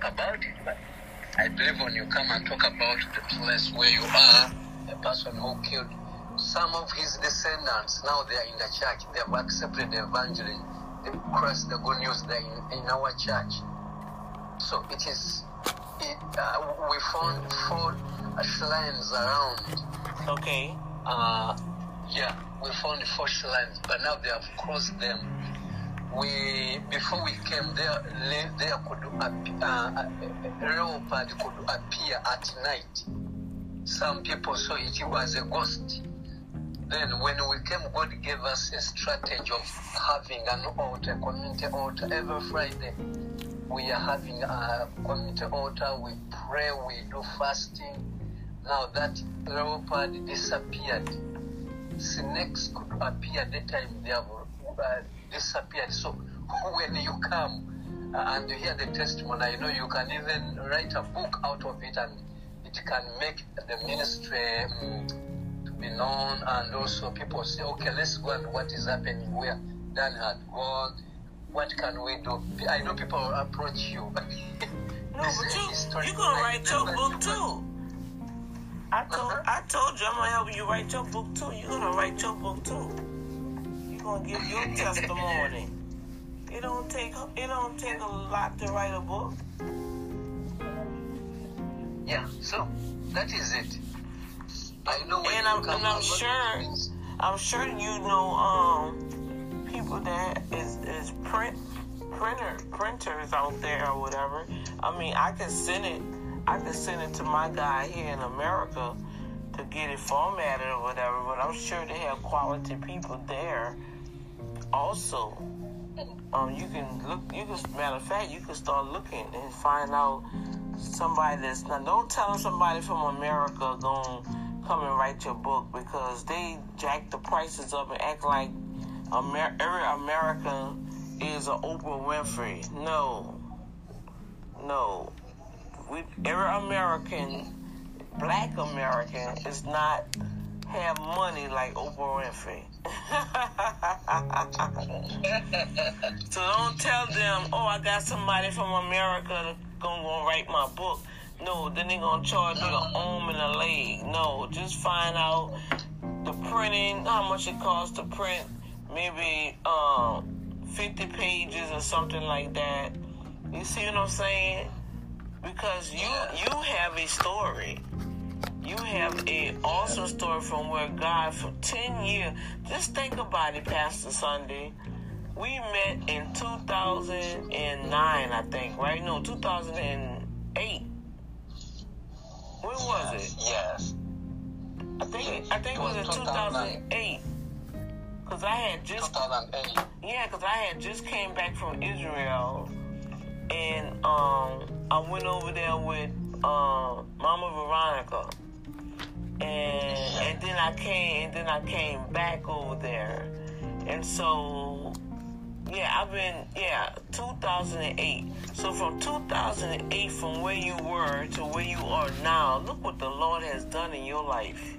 talk about it, but I believe when you come and talk about the place where you are, the person who killed some of his descendants, now they are in the church. They have accepted the evangelium, they Christ, the good news. They're in, in our church. So it is. It, uh, we found four shrines around. Okay. Uh, yeah, we found four shrines, but now they have crossed them. We before we came there, there could ap- uh, a leopard could appear at night. Some people saw it was a ghost. Then when we came, God gave us a strategy of having an altar, community altar every Friday. We are having a community altar. We pray. We do fasting. Now that leopard disappeared. Snakes could appear at the time they have uh, disappeared. So when you come uh, and you hear the testimony, I know you can even write a book out of it, and it can make the ministry um, to be known. And also people say, okay, let's go and what is happening where Dan had gone. What can we do? I know people approach you. No, but you you gonna like write your book too. I told I told you I'm gonna help you write your book too. You're gonna write your book too. Gonna give your testimony. It don't take it don't take a lot to write a book. Yeah, so that is it. I know And I'm and I'm sure I'm sure you know um people that is is print printer printers out there or whatever. I mean I can send it I can send it to my guy here in America to get it formatted or whatever, but I'm sure they have quality people there also. Um, you can look. You can, matter of fact, you can start looking and find out somebody that's now Don't tell somebody from America gonna come and write your book because they jack the prices up and act like Amer- every American is an Oprah Winfrey. No, no. We every American, Black American, is not have money like Oprah Winfrey. so don't tell them, oh, I got somebody from America gonna, write my book. No, then they gonna charge you an arm and a leg. No, just find out the printing, how much it costs to print, maybe um, 50 pages or something like that. You see what I'm saying? Because you you have a story. You have a awesome story from where God for 10 years. Just think about it, Pastor Sunday. We met in 2009, I think, right? No, 2008. When was it? Yes. I think I think it was in 2008. Cause I had just 2008. yeah, cause I had just came back from Israel, and um, I went over there with uh, Mama Veronica, and and then I came and then I came back over there, and so yeah, I've been yeah 2008. So from 2008, from where you were to where you are now, look what the Lord has done in your life.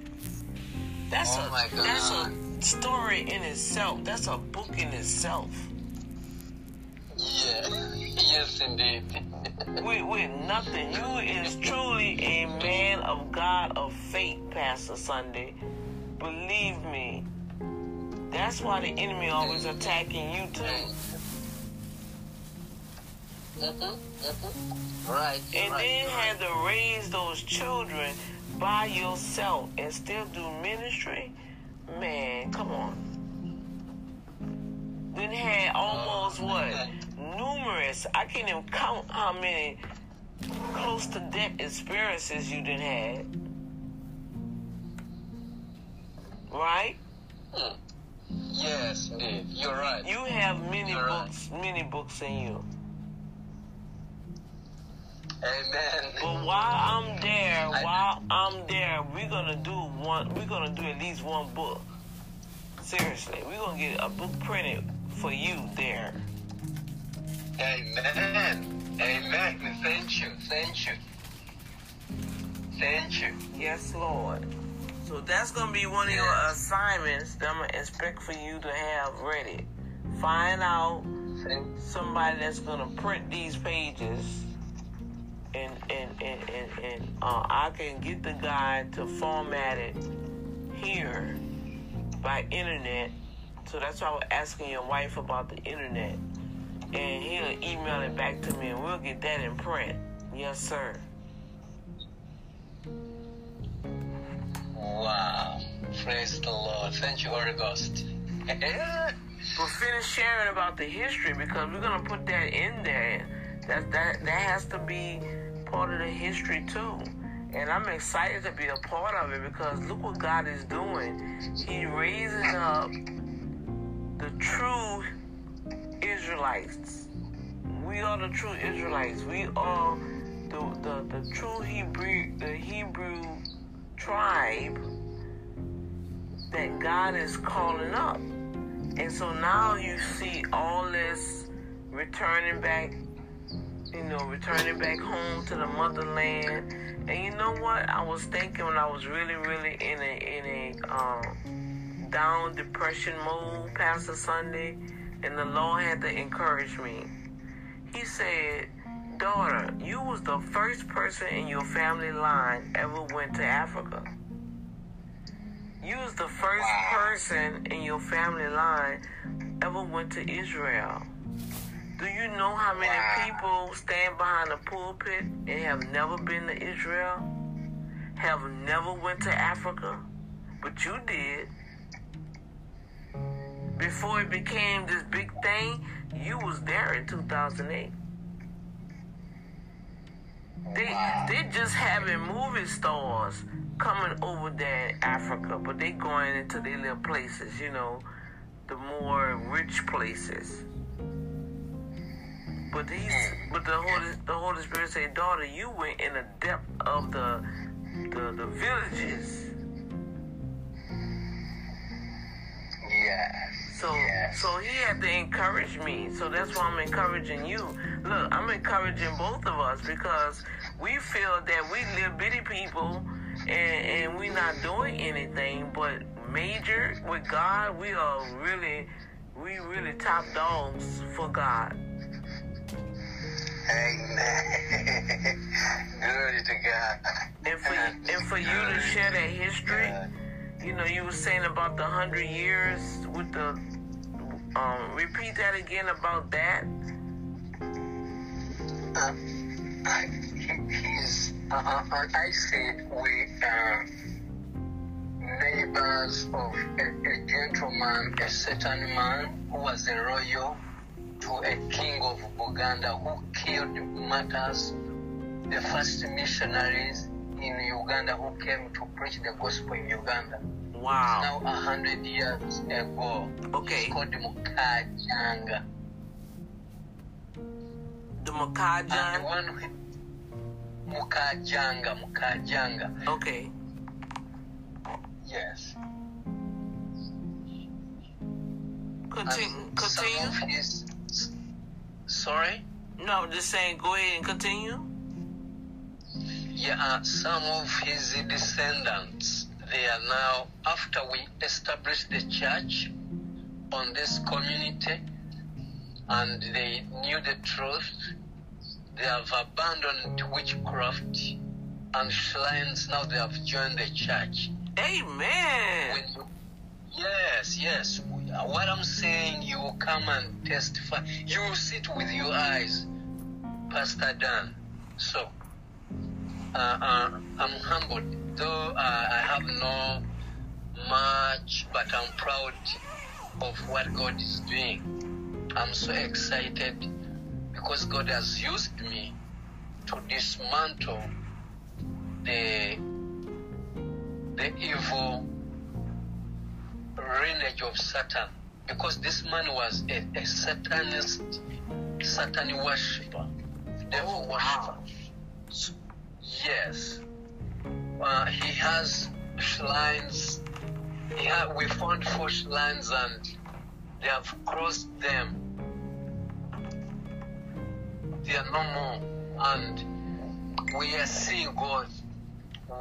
That's Oh a that's a story in itself. That's a book in itself. Yeah. Yes, indeed. with, with nothing. You is truly a man of God of faith, Pastor Sunday. Believe me. That's why the enemy always attacking you too. Mm-hmm. Mm-hmm. Right. And right, then right. had to raise those children by yourself and still do ministry. Man, come on. Then had almost what? Numerous. I can't even count how many close to death experiences you didn't have. Right? Hmm. Yes, indeed. You're right. You have many You're right. books, many books in you. Amen. But while I'm there, while I'm there, we're gonna do one. We're gonna do at least one book. Seriously, we're gonna get a book printed for you there. Amen. Amen. Thank you. Thank you. Thank you. Yes, Lord. So that's gonna be one of your assignments that I'm gonna expect for you to have ready. Find out somebody that's gonna print these pages and and and and, and uh, I can get the guy to format it here by internet. So that's why I was asking your wife about the internet, and he'll email it back to me, and we'll get that in print. Yes, sir. Wow. Praise the Lord. Thank you, Holy Ghost. But finish sharing about the history because we're gonna put that in there. That that that has to be part of the history too. And I'm excited to be a part of it because look what God is doing. He raises up the true Israelites. We are the true Israelites. We are the, the, the true Hebrew the Hebrew tribe that God is calling up. And so now you see all this returning back, you know, returning back home to the motherland. And you know what? I was thinking when I was really, really in a in a um, down depression mode, Pastor Sunday, and the Lord had to encourage me. He said, "Daughter, you was the first person in your family line ever went to Africa." You was the first person in your family line ever went to Israel. Do you know how many people stand behind the pulpit and have never been to Israel? Have never went to Africa? But you did. Before it became this big thing, you was there in 2008. They they just having movie stars coming over there in Africa, but they going into their little places, you know, the more rich places. But he's but the Holy the Holy Spirit said, daughter, you went in the depth of the the, the villages. Yes. So so he had to encourage me. So that's why I'm encouraging you. Look, I'm encouraging both of us because we feel that we little bitty people and, and we're not doing anything, but major with God, we are really we really top dogs for God. Amen. Glory to God. And for and for you to share that history, you know, you were saying about the hundred years with the um repeat that again about that. Uh, I, uh, uh, I said we are neighbors of a, a gentleman, a certain man who was a royal to a king of Buganda who killed martyrs, the first missionaries in Uganda who came to preach the gospel in Uganda. Wow. Now a hundred years ago. Okay. It's called Mukajanga. The And the one who- Mukajanga, Mukajanga. Okay. Yes. Continue. Continue. of his, sorry? No, I'm just saying. Go ahead and continue. Yeah, some of his descendants, they are now, after we established the church on this community and they knew the truth, they have abandoned witchcraft and shrines. Now they have joined the church. Amen. When yes, yes. What I'm saying, you will come and testify. You will sit with your eyes, Pastor Dan. So, uh, uh, I'm humbled, though uh, I have no much, but I'm proud of what God is doing. I'm so excited because God has used me to dismantle the the evil lineage of Satan because this man was a, a satanist, Satan worshipper, devil worshipper. So, yes, uh, he has shrines. He ha- we found four shrines and they have crossed them. They are no more, and we are seeing God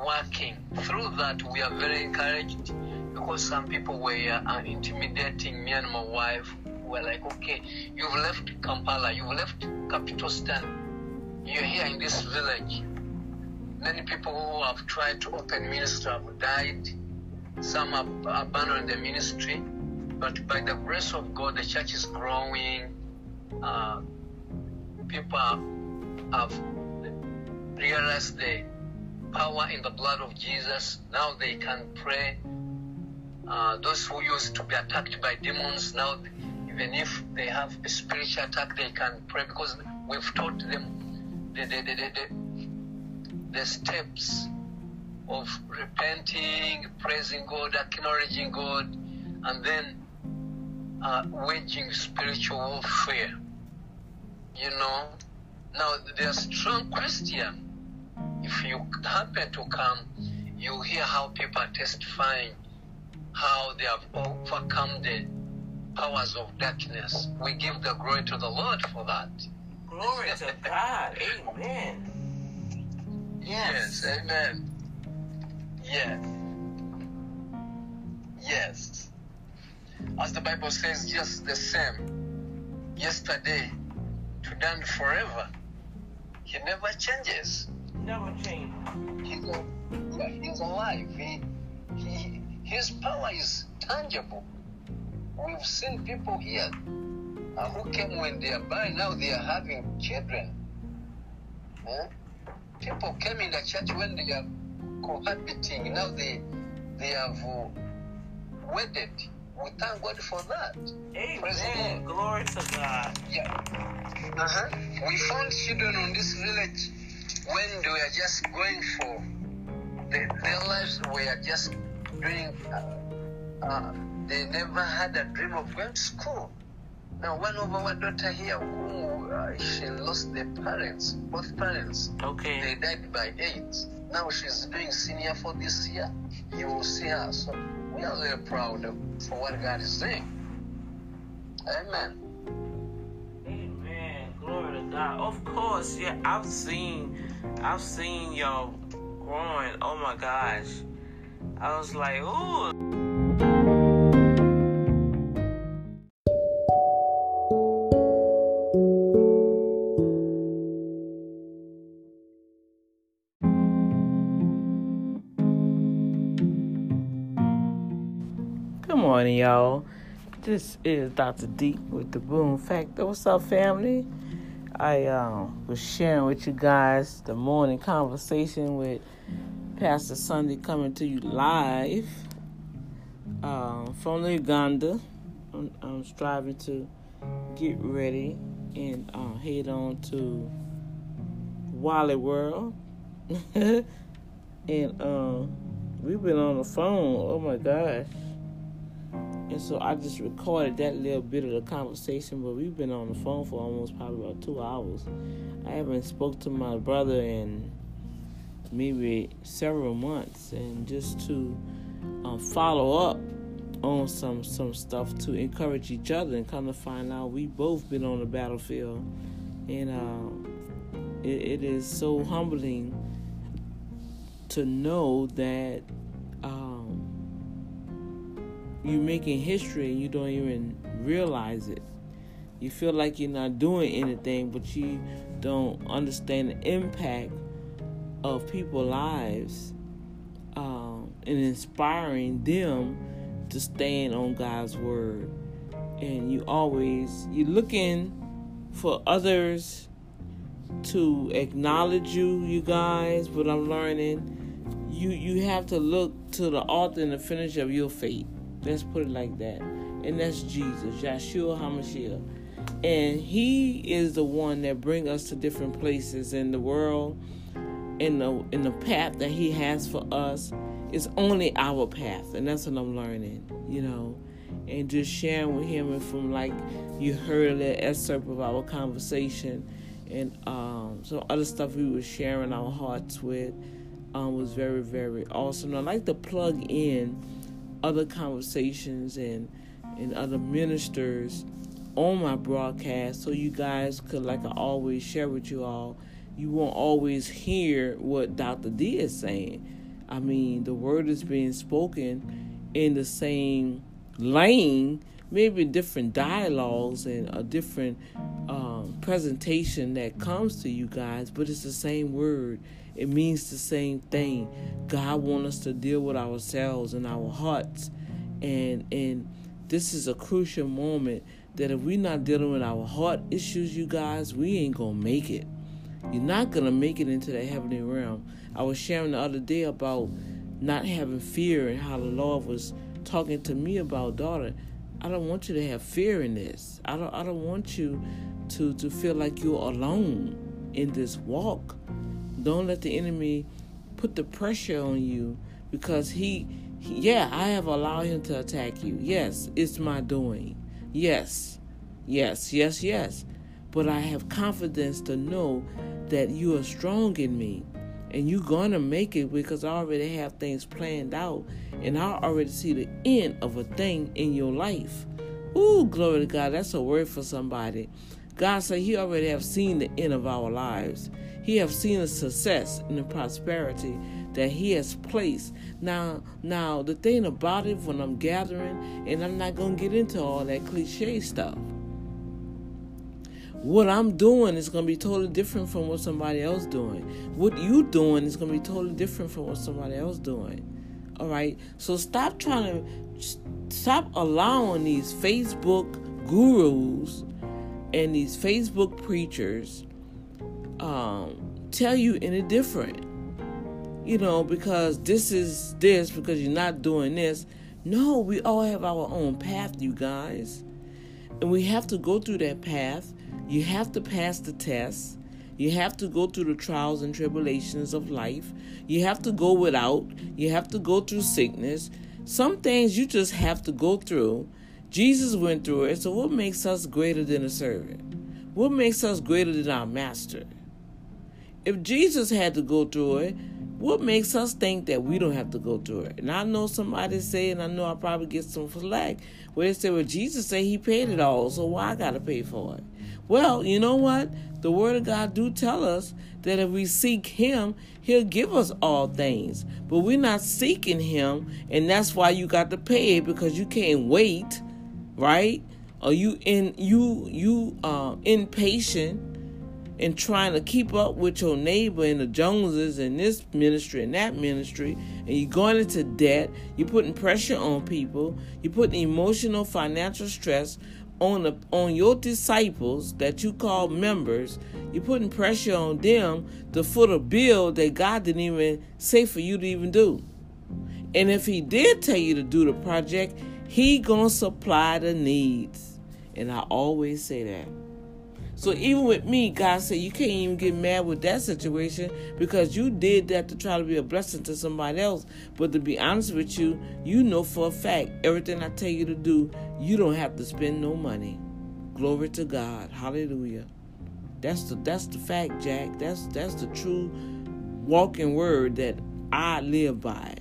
working. Through that, we are very encouraged because some people were uh, intimidating me and my wife. We're like, okay, you've left Kampala, you've left Capital Stan, you're here in this village. Many people who have tried to open ministry have died. Some have abandoned the ministry. But by the grace of God, the church is growing. Uh, people have realized the power in the blood of Jesus. Now they can pray. Uh, those who used to be attacked by demons, now even if they have a spiritual attack, they can pray because we've taught them the, the, the, the, steps of repenting, praising God, acknowledging God, and then uh, waging spiritual warfare. You know, now they're strong Christian. If you happen to come, you hear how people are testifying how they have overcome the powers of darkness. We give the glory to the Lord for that. Glory to God. Amen. Yes, Yes. amen. Yes. Yes. As the Bible says, just the same. Yesterday, today, and forever. He never changes. Never change. He's, a, yeah, he's alive. He, he, his power is tangible. We've seen people here uh, who came when they are by now they are having children. Huh? People came in the church when they are cohabiting. Now they they have uh, wedded. We thank God for that. Amen. Lord. Glory to God. Yeah. Uh-huh. We found children on this village when they were just going for the, their lives were just doing. Uh, uh, they never had a dream of going to school. Now, one of our daughter here, who uh, she lost their parents, both parents, Okay. they died by AIDS. Now she's doing senior for this year. You will see her. So we are very proud of, for what God is doing. Amen. Amen. Glory to God. Of course, yeah, I've seen I've seen y'all growing. Oh my gosh. I was like, ooh. Morning, y'all. This is Dr. Deep with the Boom Factor. What's up, family? I um, was sharing with you guys the morning conversation with Pastor Sunday coming to you live um, from Uganda. I'm, I'm striving to get ready and uh, head on to Wally World. and we've been on the phone. Oh my gosh. And so I just recorded that little bit of the conversation, but we've been on the phone for almost probably about two hours. I haven't spoke to my brother in maybe several months, and just to um, follow up on some some stuff to encourage each other, and come to find out we both been on the battlefield, and uh, it, it is so humbling to know that. Um, you're making history and you don't even realize it. You feel like you're not doing anything, but you don't understand the impact of people's lives um, and inspiring them to stand on God's word. And you always you're looking for others to acknowledge you, you guys. But I'm learning you you have to look to the author and the finisher of your faith. Let's put it like that. And that's Jesus, Yeshua HaMashiach. And he is the one that bring us to different places in the world. In the in the path that he has for us is only our path. And that's what I'm learning, you know. And just sharing with him and from like you heard that excerpt of our conversation and um, some other stuff we were sharing our hearts with um, was very, very awesome. I like to plug in other conversations and and other ministers on my broadcast so you guys could like I always share with you all you won't always hear what Dr. D is saying. I mean the word is being spoken in the same lane maybe different dialogues and a different um, presentation that comes to you guys, but it's the same word. It means the same thing. God wants us to deal with ourselves and our hearts, and and this is a crucial moment that if we're not dealing with our heart issues, you guys, we ain't gonna make it. You're not gonna make it into the heavenly realm. I was sharing the other day about not having fear and how the Lord was talking to me about daughter. I don't want you to have fear in this. I don't I don't want you to to feel like you're alone in this walk. Don't let the enemy put the pressure on you because he, he yeah, I have allowed him to attack you. Yes, it's my doing. Yes. Yes, yes, yes. But I have confidence to know that you are strong in me and you're going to make it because I already have things planned out and I already see the end of a thing in your life. Ooh, glory to God. That's a word for somebody. God said he already have seen the end of our lives. He have seen the success and the prosperity that he has placed. Now, now the thing about it when I'm gathering, and I'm not gonna get into all that cliche stuff what I'm doing is to be totally different from what somebody else doing. What you doing is to be totally different from what somebody else doing. All right. So stop trying to stop allowing these Facebook gurus and these Facebook preachers um, tell you any different. You know, because this is this because you're not doing this. No, we all have our own path, you guys. And we have to go through that path you have to pass the test. You have to go through the trials and tribulations of life. You have to go without. You have to go through sickness. Some things you just have to go through. Jesus went through it. So, what makes us greater than a servant? What makes us greater than our master? If Jesus had to go through it, what makes us think that we don't have to go through it? And I know somebody say, and I know I probably get some flack, where they say, well, Jesus said he paid it all, so why I got to pay for it? Well, you know what? The word of God do tell us that if we seek him, he'll give us all things. But we're not seeking him, and that's why you got to pay it because you can't wait, right? Or you in you you uh impatient and trying to keep up with your neighbor and the Joneses and this ministry and that ministry, and you're going into debt, you're putting pressure on people, you're putting emotional, financial stress on the on your disciples that you call members, you're putting pressure on them to foot a bill that God didn't even say for you to even do. And if He did tell you to do the project, He gonna supply the needs. And I always say that. So even with me, God said you can't even get mad with that situation because you did that to try to be a blessing to somebody else. But to be honest with you, you know for a fact everything I tell you to do, you don't have to spend no money. Glory to God. Hallelujah. That's the that's the fact, Jack. That's that's the true walking word that I live by.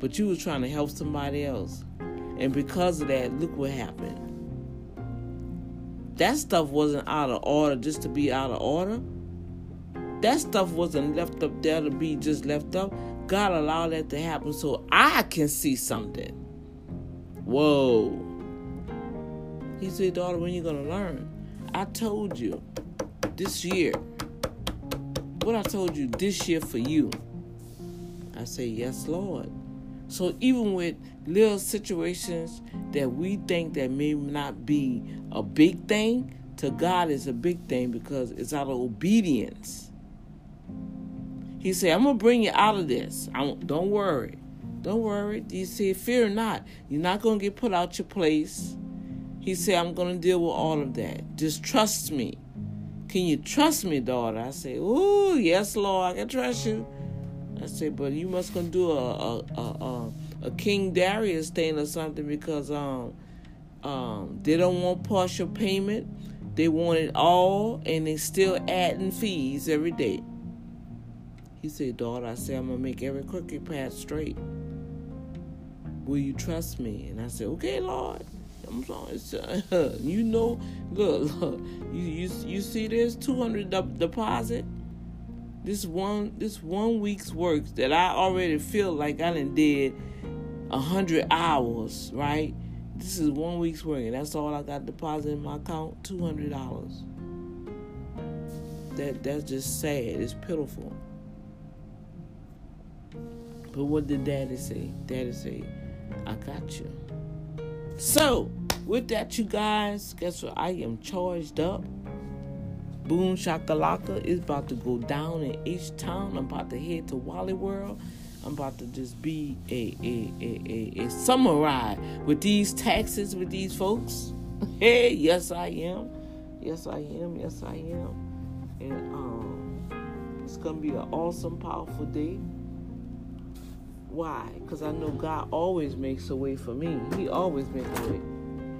But you was trying to help somebody else. And because of that, look what happened that stuff wasn't out of order just to be out of order. That stuff wasn't left up there to be just left up. God allowed that to happen so I can see something. Whoa. He said, daughter, when you gonna learn? I told you this year. What I told you this year for you. I say, Yes, Lord. So even with little situations that we think that may not be a big thing, to God is a big thing because it's out of obedience. He said, I'm gonna bring you out of this. don't worry. Don't worry. He said, Fear not. You're not gonna get put out your place. He said, I'm gonna deal with all of that. Just trust me. Can you trust me, daughter? I say, Oh, yes, Lord, I can trust you. I said, but you must gonna do a a, a, a King Darius thing or something because um um they don't want partial payment. They want it all, and they still adding fees every day. He said, daughter, I said I'm gonna make every crooked path straight. Will you trust me? And I said, okay, Lord. I'm sorry. You know, look, look, you you you see this 200 deposit this one this one week's work that I already feel like I done did a hundred hours, right? This is one week's work, and that's all I got deposited in my account. Two hundred dollars. That that's just sad. It's pitiful. But what did Daddy say? Daddy say, "I got you." So, with that, you guys, guess what? I am charged up. Boom Shakalaka is about to go down in H Town. I'm about to head to Wally World. I'm about to just be a a, a, a, a summer ride with these taxes with these folks. Hey, yes I am. Yes I am. Yes I am. And um, it's gonna be an awesome, powerful day. Why? Because I know God always makes a way for me. He always makes a way.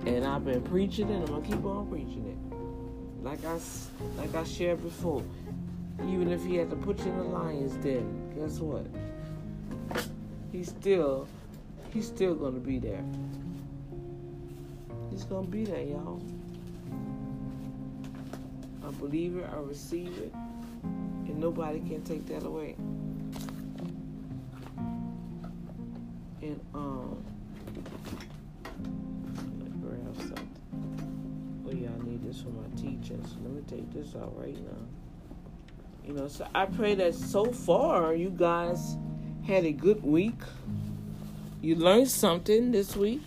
And I've been preaching it. I'm gonna keep on preaching it. Like I like I shared before. Even if He had to put you in the lion's den, guess what? he's still he's still gonna be there. He's gonna be there, y'all. I believe it, I receive it, and nobody can take that away. And um this for my teaching. So let me take this out right now. You know, so I pray that so far you guys had a good week. You learned something this week.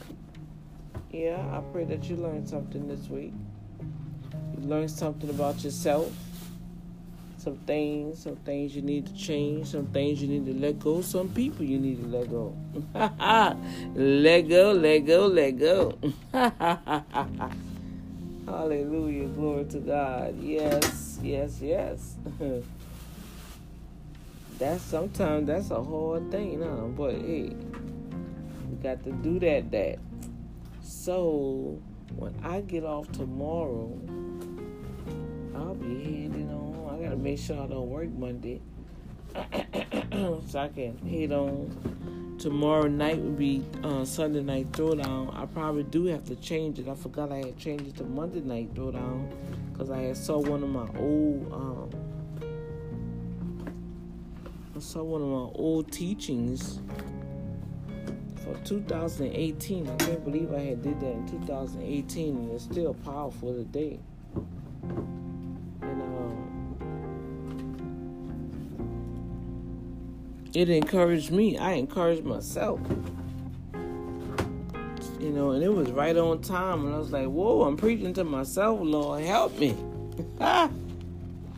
Yeah, I pray that you learned something this week. You learned something about yourself. Some things, some things you need to change, some things you need to let go, some people you need to let go. let go, let go, let go. Hallelujah. Glory to God. Yes, yes, yes. that's sometimes that's a hard thing, huh? But hey, we got to do that. That so when I get off tomorrow, I'll be heading on. I gotta make sure I don't work Monday, so I can head on. Tomorrow night would be uh, Sunday night throwdown. I probably do have to change it. I forgot I had changed it to Monday night throwdown because I had saw one of my old. Um, I saw one of my old teachings for 2018. I can't believe I had did that in 2018, and it's still powerful today. It encouraged me. I encouraged myself. You know, and it was right on time. And I was like, whoa, I'm preaching to myself, Lord, help me.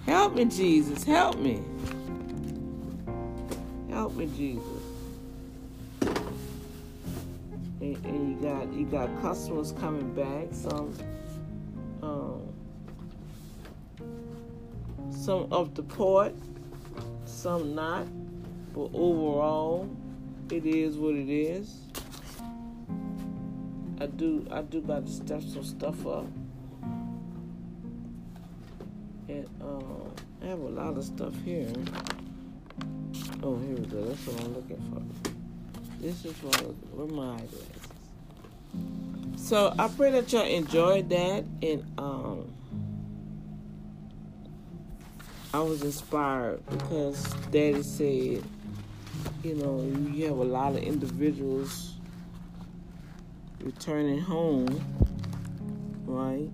help me, Jesus, help me. Help me, Jesus. And, and, you got you got customers coming back. Some um, some up the port, some not. But overall, it is what it is. I do I do got to step some stuff up. And um, I have a lot of stuff here. Oh, here we go. That's what I'm looking for. This is what where my eyeglasses. So I pray that y'all enjoyed that, and um, I was inspired because Daddy said, you know, you have a lot of individuals returning home, right?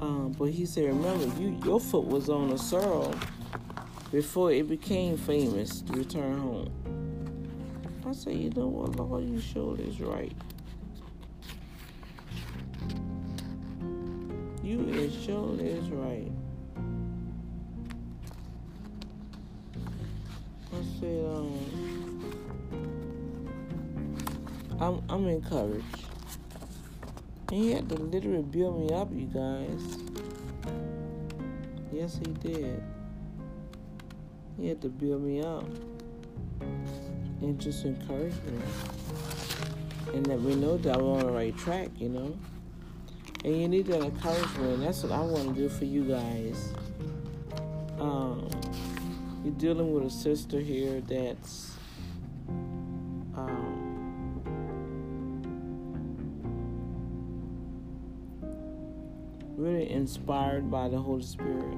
Um, but he said, remember, you your foot was on a sorrel before it became famous to return home. I said, you know what, Lord, you sure is right. You is sure is right. Um, I'm I'm encouraged. And he had to literally build me up, you guys. Yes, he did. He had to build me up and just encourage me and let me know that I'm on the right track, you know. And you need that encouragement, that's what I want to do for you guys. Um, you're dealing with a sister here that's um, really inspired by the Holy Spirit.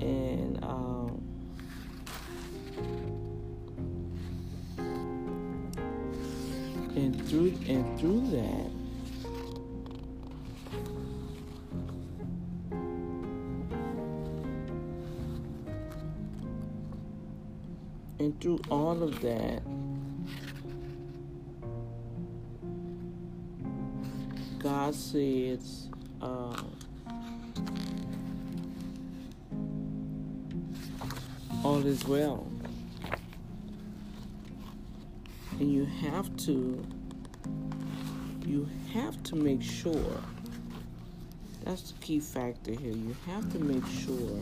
And um, and through and through that, and through all of that, God says, uh, all is well. And you have to you have to make sure that's the key factor here. You have to make sure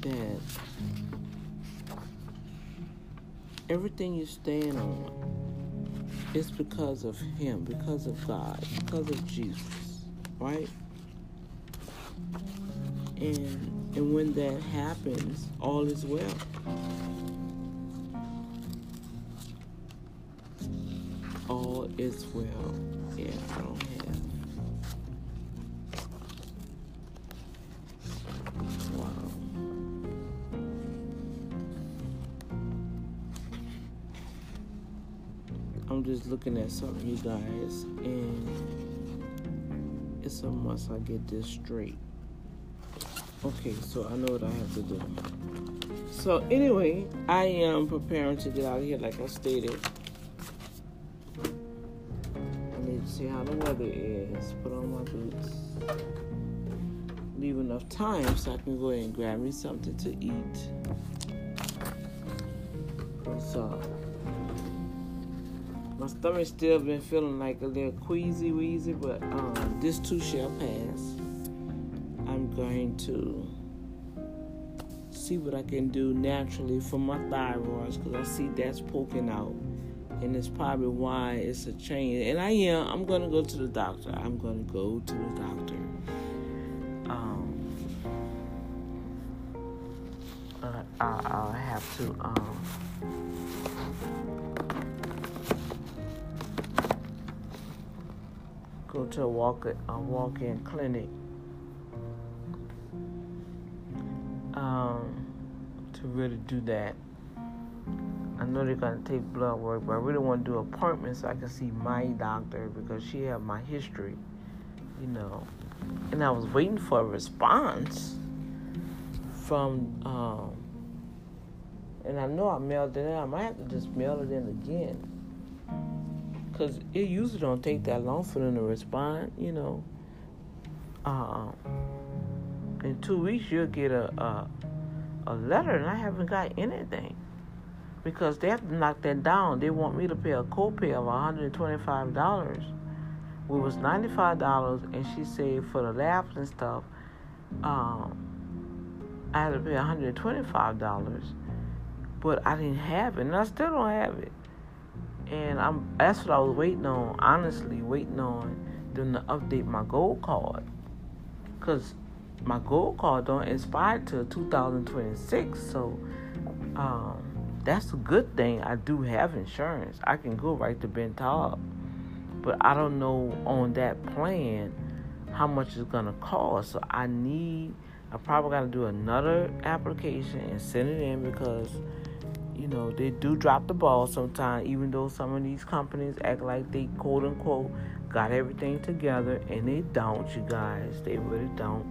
that everything you stand on is because of Him, because of God, because of Jesus, right? And and when that happens, all is well. All is well. Yeah, I don't have. Looking at something, you guys, and it's a must I get this straight. Okay, so I know what I have to do. So anyway, I am preparing to get out of here, like I stated. I need to see how the weather is. Put on my boots. Leave enough time so I can go ahead and grab me something to eat. So my stomach still been feeling like a little queasy wheezy, but um, this too shall pass. I'm going to see what I can do naturally for my thyroids because I see that's poking out. And it's probably why it's a change. And I am, I'm going to go to the doctor. I'm going to go to the doctor. Um, I, I'll have to, um, go to a walk a walk-in clinic um, to really do that. I know they're gonna take blood work, but I really want to do appointments so I can see my doctor because she have my history, you know. And I was waiting for a response from, um, and I know I mailed it in. I might have to just mail it in again because it usually don't take that long for them to respond, you know. Um, in two weeks you'll get a, a a letter, and I haven't got anything because they have to knock that down. They want me to pay a copay of one hundred twenty-five dollars. It was ninety-five dollars, and she said for the labs and stuff, um, I had to pay one hundred twenty-five dollars, but I didn't have it, and I still don't have it. And I'm that's what I was waiting on. Honestly, waiting on them to update my gold card, cause my gold card don't expire till 2026 so um, that's a good thing i do have insurance i can go right to ben Taub. but i don't know on that plan how much it's gonna cost so i need i probably gotta do another application and send it in because you know they do drop the ball sometimes even though some of these companies act like they quote unquote got everything together and they don't you guys they really don't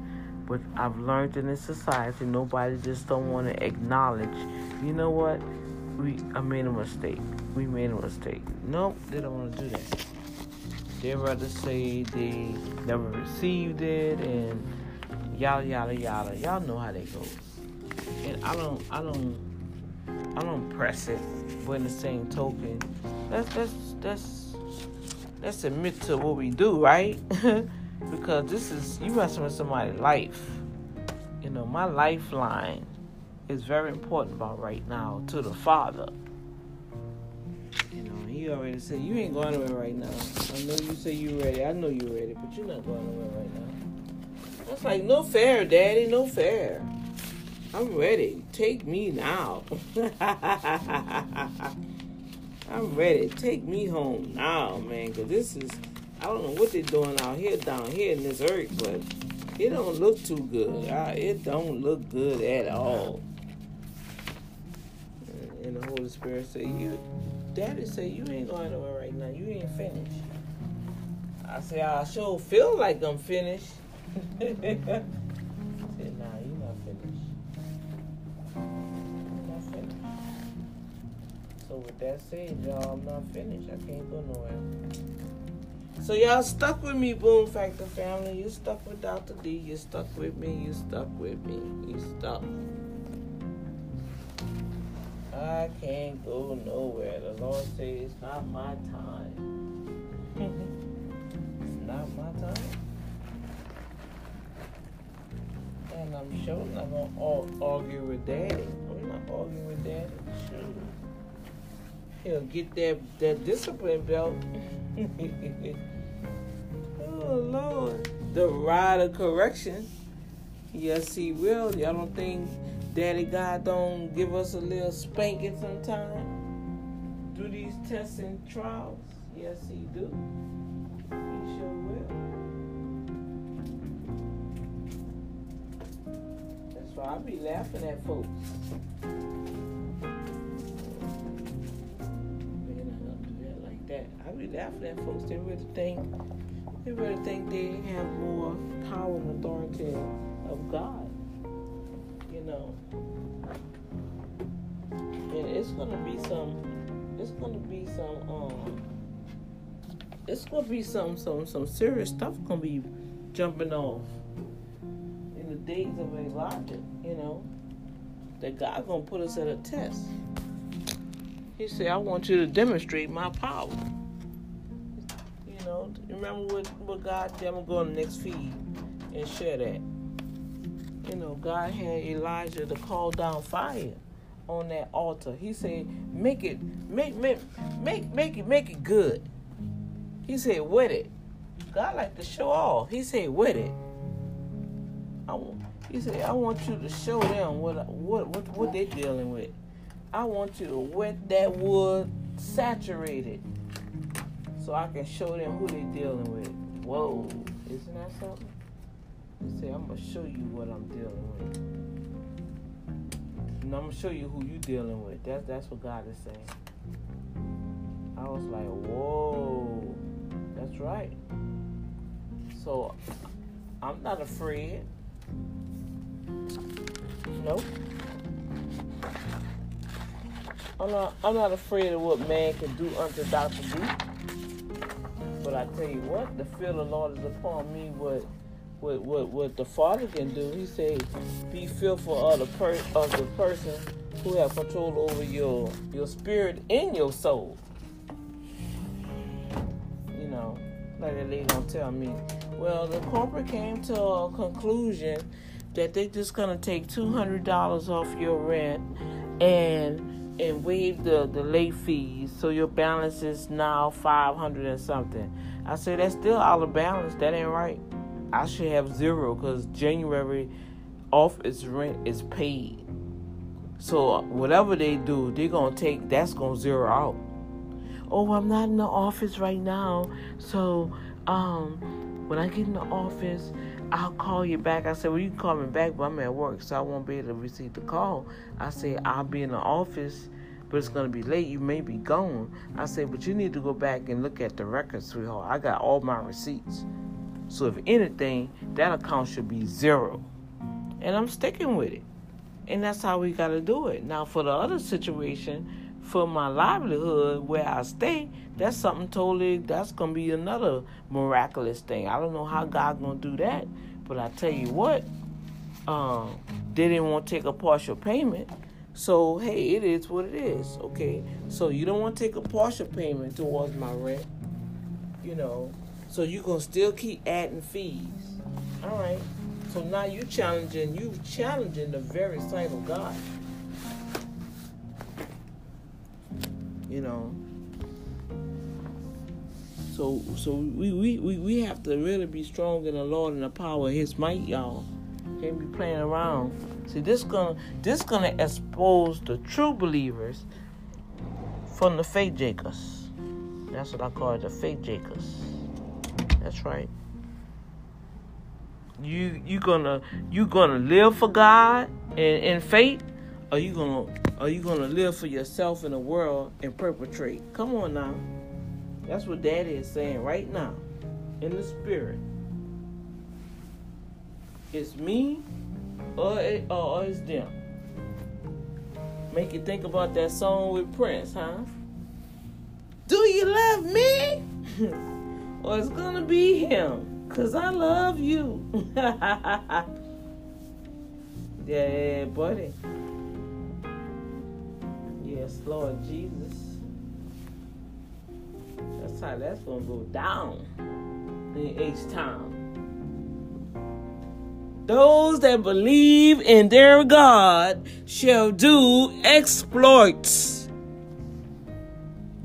but I've learned in this society, nobody just don't want to acknowledge. You know what? We I made a mistake. We made a mistake. Nope, they don't want to do that. They rather say they never received it and yada yada yada. Y'all know how that goes. And I don't I don't I don't press it. But in the same token, let's let's let's let's admit to what we do, right? because this is you messing with somebody's life. You know, my lifeline is very important about right now to the father. You know, he already said you ain't going anywhere right now. I know you say you ready. I know you're ready, but you're not going anywhere right now. That's like no fair, daddy, no fair. I'm ready. Take me now. I'm ready. Take me home now, man, because this is I don't know what they're doing out here, down here in this earth, but it don't look too good. it don't look good at all. And the Holy Spirit say, "You Daddy say you ain't going nowhere right now. You ain't finished. I say I sure feel like I'm finished. With that said, y'all, I'm not finished. I can't go nowhere. So y'all stuck with me, Boom Factor family. You stuck with Dr. D. You stuck with me. You stuck with me. You stuck. I can't go nowhere. The Lord says it's not my time. it's not my time. And I'm sure not gonna argue with Daddy. I'm not arguing with Daddy. Sure. He'll get that that discipline belt. oh Lord. The rod of correction. Yes, he will. Y'all don't think Daddy God don't give us a little spanking sometime through these tests and trials? Yes, He do. He sure will. That's why I be laughing at folks. That. I be laughing at folks. They really think they really think they have more power and authority of God You know. And it's gonna be some it's gonna be some um it's gonna be some some some serious stuff gonna be jumping off in the days of Elijah, you know. That God gonna put us at a test. He said, I want you to demonstrate my power. You know, remember what, what God did? I'm gonna go on the next feed and share that you know, God had Elijah to call down fire on that altar. He said, "Make it, make, make, make, make it, make it good." He said, "Wet it." God like to show off. He said, "Wet it." I he said, "I want you to show them what what what what they dealing with. I want you to wet that wood, saturate it, so I can show them who they dealing with." Whoa, isn't that something? and say, I'm gonna show you what I'm dealing with. And I'm gonna show you who you dealing with. That's that's what God is saying. I was like, whoa, that's right. So I'm not afraid. Nope. I'm not I'm not afraid of what man can do unto Dr. D. But I tell you what, the fear of the Lord is upon me what what what what the Father can do. He said, "Be fearful of the per- of the person who have control over your your spirit and your soul." You know, like the lady gonna tell me. Well, the corporate came to a conclusion that they just gonna take two hundred dollars off your rent and and waive the, the late fees so your balance is now 500 and something i say that's still out of balance that ain't right I should have zero because January office rent is paid. So whatever they do, they're gonna take that's gonna zero out. Oh, I'm not in the office right now, so um, when I get in the office, I'll call you back. I said, well, you can call me back, but I'm at work, so I won't be able to receive the call. I said, I'll be in the office, but it's gonna be late. You may be gone. I said, but you need to go back and look at the records, sweetheart. I got all my receipts. So if anything, that account should be zero. And I'm sticking with it. And that's how we got to do it. Now, for the other situation, for my livelihood where I stay, that's something totally, that's to be another miraculous thing. I don't know how God to do that. But I tell you what, um, they didn't want to take a partial payment. So, hey, it is what it is. Okay. So you don't want to take a partial payment towards my rent. You know, so you're gonna still keep adding fees. All right. So now you challenging you challenging the very sight of God. You know. So so we, we, we, have to really be strong in the Lord and the power of his might, y'all. Can't be playing around. See this gonna this gonna expose the true believers from the fake Jacobs. That's what I call it, the fake Jacobs. That's right. You you gonna you gonna live for God in, in faith, or you gonna Or you gonna live for yourself in the world and perpetrate? Come on now. That's what Daddy is saying right now, in the spirit. It's me, or, it, or it's them. Make you think about that song with Prince, huh? Do you love me? or it's gonna be him, cause I love you. yeah, buddy. Yes, Lord Jesus. That's how that's gonna go down in H Town. Those that believe in their God shall do exploits.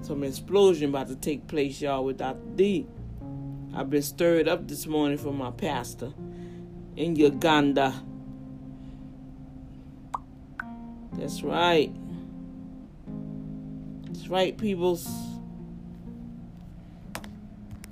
Some explosion about to take place, y'all, with Dr. D. I've been stirred up this morning from my pastor in Uganda. That's right. Right, peoples.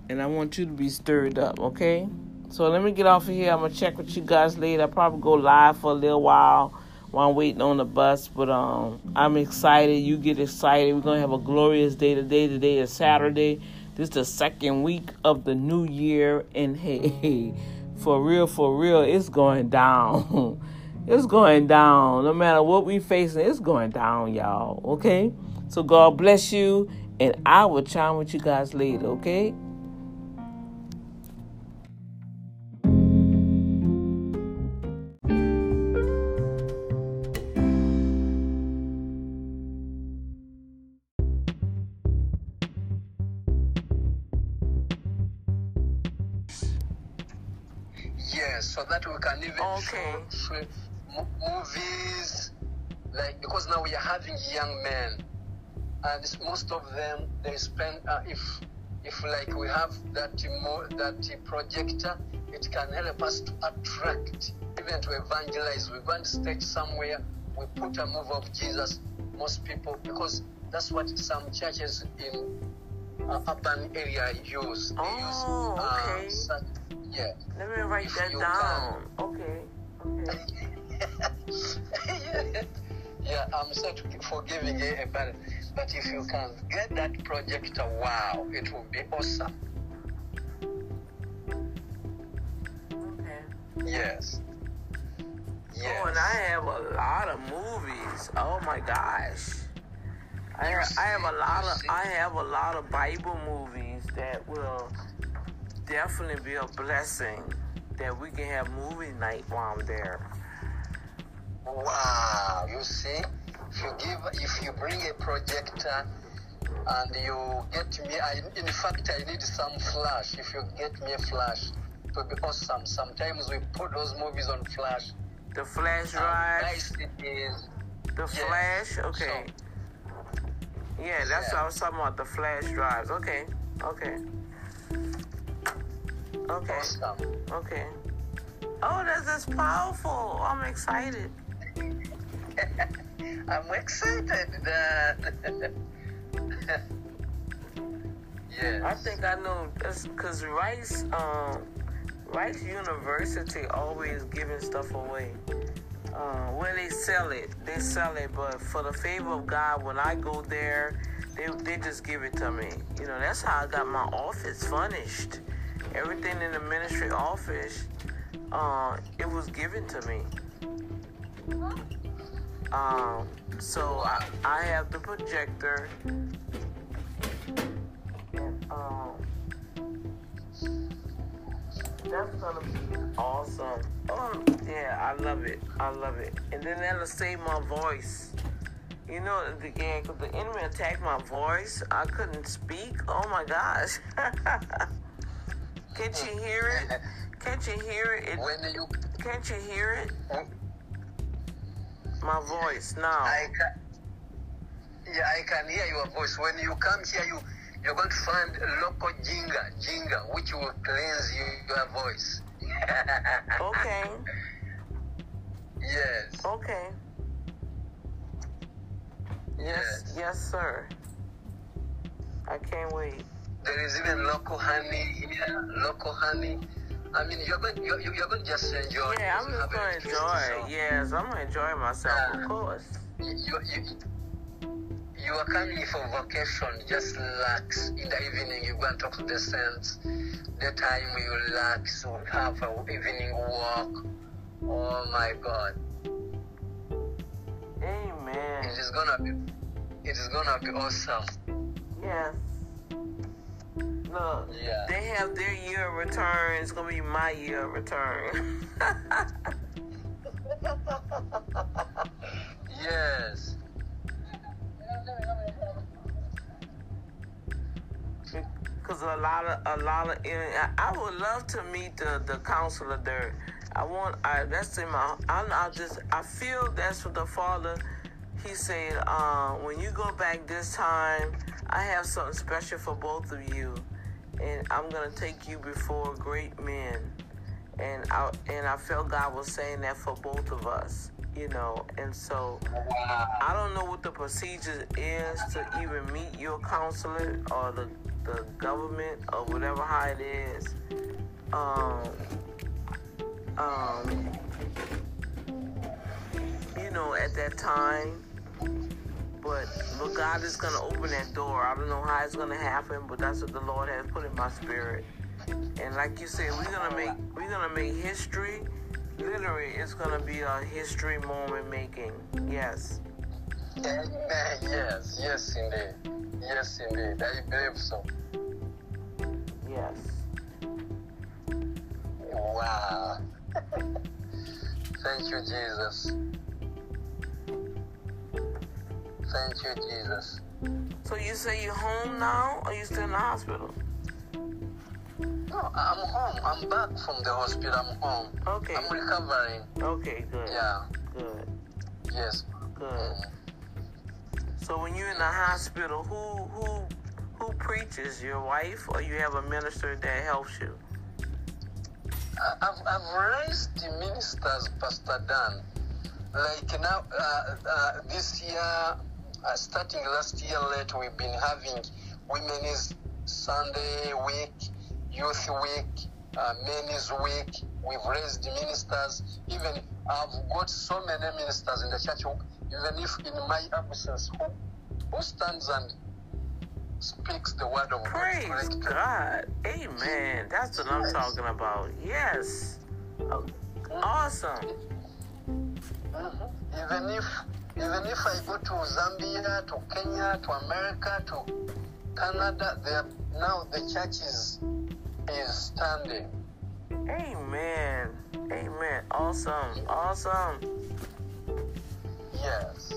And I want you to be stirred up, okay? So let me get off of here. I'm gonna check with you guys later. I'll probably go live for a little while while I'm waiting on the bus. But um, I'm excited. You get excited. We're gonna have a glorious day today. Today is Saturday. This is the second week of the new year, and hey, for real, for real, it's going down. it's going down. No matter what we facing, it's going down, y'all. Okay. So God bless you, and I will chime with you guys later. Okay. Yes, so that we can even Okay. show f- m- movies like because now we are having young men and most of them they spend uh, if if like we have that that projector it can help us to attract even to evangelize we go and stage somewhere we put a move of jesus most people because that's what some churches in uh, urban area use they use Oh, uh, okay. such, yeah Let me write If that down. Okay. Okay. yeah, yeah, I'm so forgiving you about it. But if you can get that projector, wow, it will be awesome. Okay. Yes. Yes. Oh, and I have a lot of movies. Oh my gosh. I have, I have a lot of I have a lot of Bible movies that will definitely be a blessing that we can have movie night while I'm there. Wow, you see, if you give, if you bring a projector and you get me, I, in fact, I need some flash. If you get me a flash, it will be awesome. Sometimes we put those movies on flash. The flash drive, nice it is. the yeah. flash. Okay. Yeah, that's Yeah. what I was talking about. The flash drives. Okay. Okay. Okay. Awesome. Okay. Oh, that's that's powerful. I'm excited. I'm excited that. yes. I think I know that's because Rice, um, Rice University always giving stuff away. Uh, where they sell it, they sell it, but for the favor of God, when I go there, they, they just give it to me. You know, that's how I got my office furnished. Everything in the ministry office, uh, it was given to me. Um, so I, I have the projector. And, um, that's gonna be awesome. Oh, yeah, I love it. I love it. And then that'll save my voice. You know, the yeah, 'cause the enemy attacked my voice. I couldn't speak. Oh my gosh. Can't you hear it? Can't you hear it? it When you, can't you hear it? My voice now. I can, yeah, I can hear your voice. When you come here, you you're going to find local jinga, jinga, which will cleanse you, your voice. Okay. Yes. Okay. Yes, Yes. yes, sir. I can't wait. There is even local honey here, local honey. I mean, you're going, you're, you're going to just enjoy. Yeah, I'm you just gonna enjoy. Yes, I'm gonna enjoy myself, Yeah. of course. you, you, you are coming for vacation, just relax. In the evening, you go and talk to the saints. The time you relax, you have an evening walk. Oh my God. Amen. It is gonna be, it is gonna be awesome. Yes. Look, Yeah. they have their year of return. It's gonna be my year of return. Yes. Cause a lot of a lot of I would love to meet the the counselor there. I want I that's in my I I just I feel that's what the father he said uh, when you go back this time I have something special for both of you and I'm gonna take you before great men and I and I felt God was saying that for both of us you know and so I don't know what the procedure is to even meet your counselor or the, the government or whatever how it is. Um, um, you know, at that time. But but God is gonna open that door. I don't know how it's gonna happen, but that's what the Lord has put in my spirit. And like you said, we're gonna make we're gonna make history. Literally, it's gonna be a history moment making. Yes. Amen. Yes. Yes, indeed. Yes, indeed. I believe so. Yes. Wow. Thank you, Jesus. Thank you, Jesus. So you say you're home now, or you still in the hospital? No, I'm home. I'm back from the hospital. I'm home. Okay. I'm recovering. Okay, good. Yeah. Good. Yes. Good. So when you're in the hospital, who who who preaches? Your wife, or you have a minister that helps you? I- I've, I've raised the ministers, Pastor Dan. Like now, uh, uh, this year, uh, starting last year late, we've been having Women's Sunday week, Youth week, uh, Men's week. We've raised ministers. Even I've got so many ministers in the church. Even if in my absence, who, who stands and speaks the word of Praise God? God. Amen. That's what I'm talking about. Yes. Oh, Awesome. Mhm. Even if even if I go to Zambia, to Kenya, to America, to Canada, there now the church is is standing. Amen. Amen. Awesome. Awesome. Yes.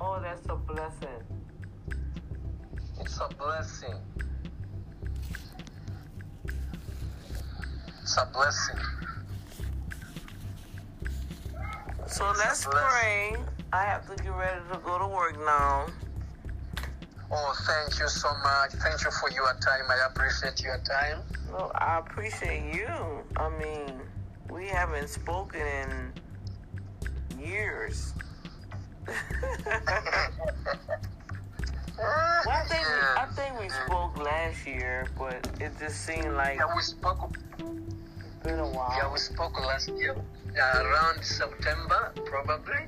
Oh, that's a blessing. It's a blessing. It's a blessing. So let's pray. I have to get ready to go to work now. Oh, thank you so much. Thank you for your time. I appreciate your time. Well, I appreciate you. I mean, we haven't spoken in years. I think we, I think we spoke last year, but it just seemed like Yeah, we spoke. been a while. Yeah, we spoke last year, uh, around September, probably.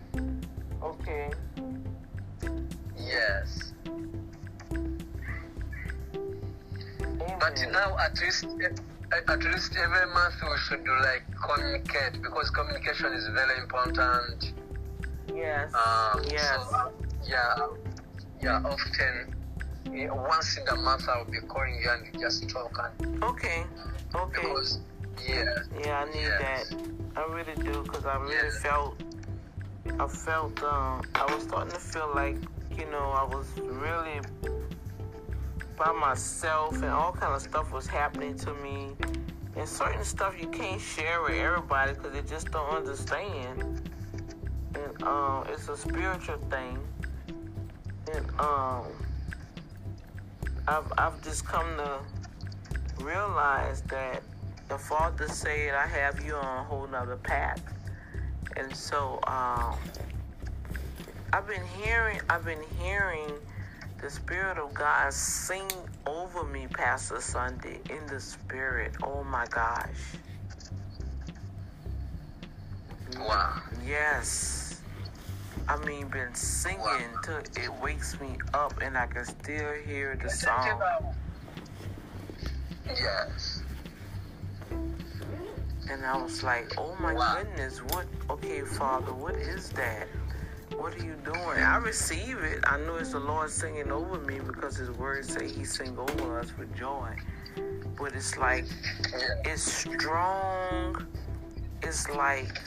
Okay. Yes. But now, at least, uh, at least every month we should do like communicate because communication is very important. Yes. Um, yes. So, yeah, yeah. Often, eh, once in a month, I'll be calling you and you just talk and Okay. Okay. because yeah, Yeah, I need Yes. that. I really do, cause I really Yes. felt, I felt, um, I was starting to feel like, you know, I was really by myself, and all kind of stuff was happening to me, and certain stuff you can't share with everybody, cause they just don't understand. And um, it's a spiritual thing, and um, I've I've just come to realize that the Father said, I have you on a whole nother path. And so um, I've been hearing, I've been hearing the Spirit of God sing over me, Pastor Sunday, in the Spirit. Oh my gosh. Wow. Yes. I mean, been singing till it wakes me up and I can still hear the song. Yes. And I was like, oh my goodness, what, okay, Father, what is that? What are you doing? I receive it. I know it's the Lord singing over me because His words say He sing over us with joy. But it's like, it's strong. It's like,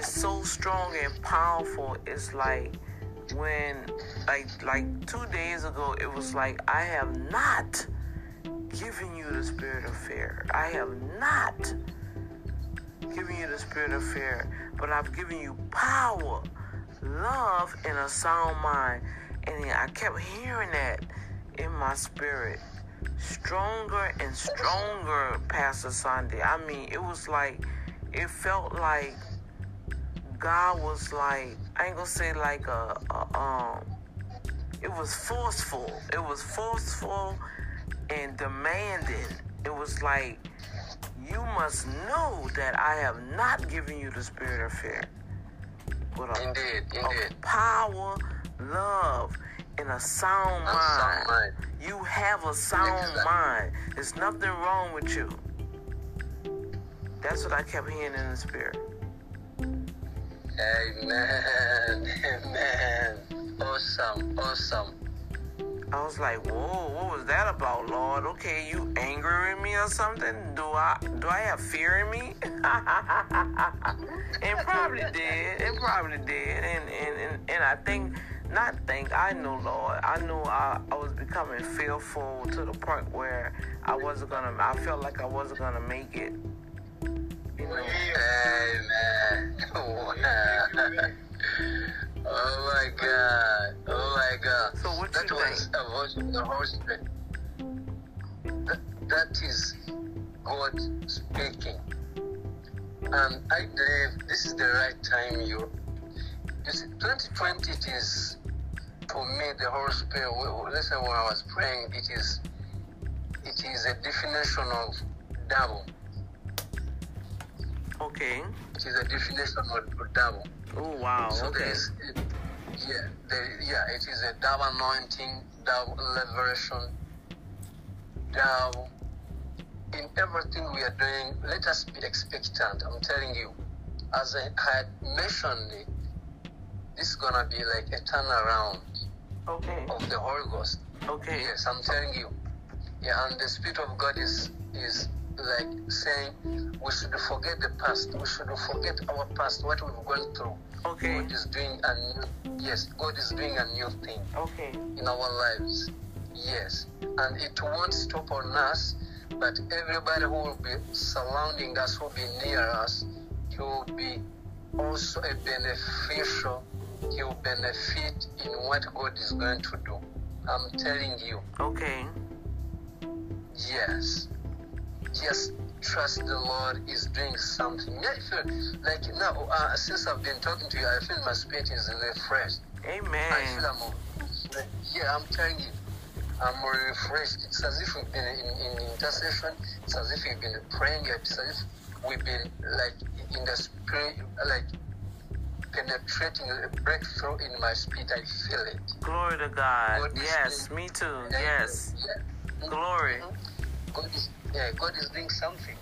it's so strong and powerful. It's like when, like, like two days ago, it was like, I have not given you the spirit of fear. I have not given you the spirit of fear, but I've given you power, love, and a sound mind. And I kept hearing that in my spirit. Stronger and stronger, Pastor Sunday. I mean, it was like, it felt like God was like, I ain't gonna say like a, a um, it was forceful. It was forceful and demanding. It was like, you must know that I have not given you the spirit of fear, but a, Indeed. Indeed. power, love, and a sound mind. sound mind. You have a sound Exactly. mind. There's nothing wrong with you. That's what I kept hearing in the spirit. Amen. Amen. Awesome. Awesome. I was like, whoa, what was that about, Lord? Okay, you angry with me or something? Do I do I have fear in me? it probably did. It probably did. And and, and, and I think not think, I know Lord. I know I, I was becoming fearful to the point where I wasn't gonna I felt like I wasn't gonna make it. Know. Amen. oh my God. Oh my God. So what that you was think? a voice Holy That, that is God speaking. And I believe this is the right time you. You see, 2020 it is, for me, the Holy Spirit. Listen, when I was praying, it is, it is a definition of double. Okay. It is a definition of double. Oh wow, So there okay. is, yeah, there, yeah, it is a double anointing, double liberation, double. In everything we are doing, let us be expectant. I'm telling you, as I had mentioned, it, this is gonna be like a turnaround Okay. of the Holy Ghost. Okay. Yes, I'm telling you. Yeah, and the Spirit of God is is like saying we should forget the past. We should forget our past, what we've gone through. Okay. God is doing a new yes, God is doing a new thing Okay. in our lives. Yes. And it won't stop on us, but everybody who will be surrounding us, who will be near us, he will be also a beneficial, he will benefit in what God is going to do. I'm telling you, Okay. yes. Just trust the Lord is doing something. I feel like now, uh, since I've been talking to you, I feel my spirit is refreshed. I feel Amen. I'm, yeah, I'm telling you, I'm refreshed. It's as if we've been in, in intercession. It's as if we've been praying. It's as if we've been like in the spirit, like penetrating a breakthrough in my spirit. I feel it. Glory to God. God Yes, me too. Yes. Yeah. Glory. Mhm. God is yeah. God is doing something.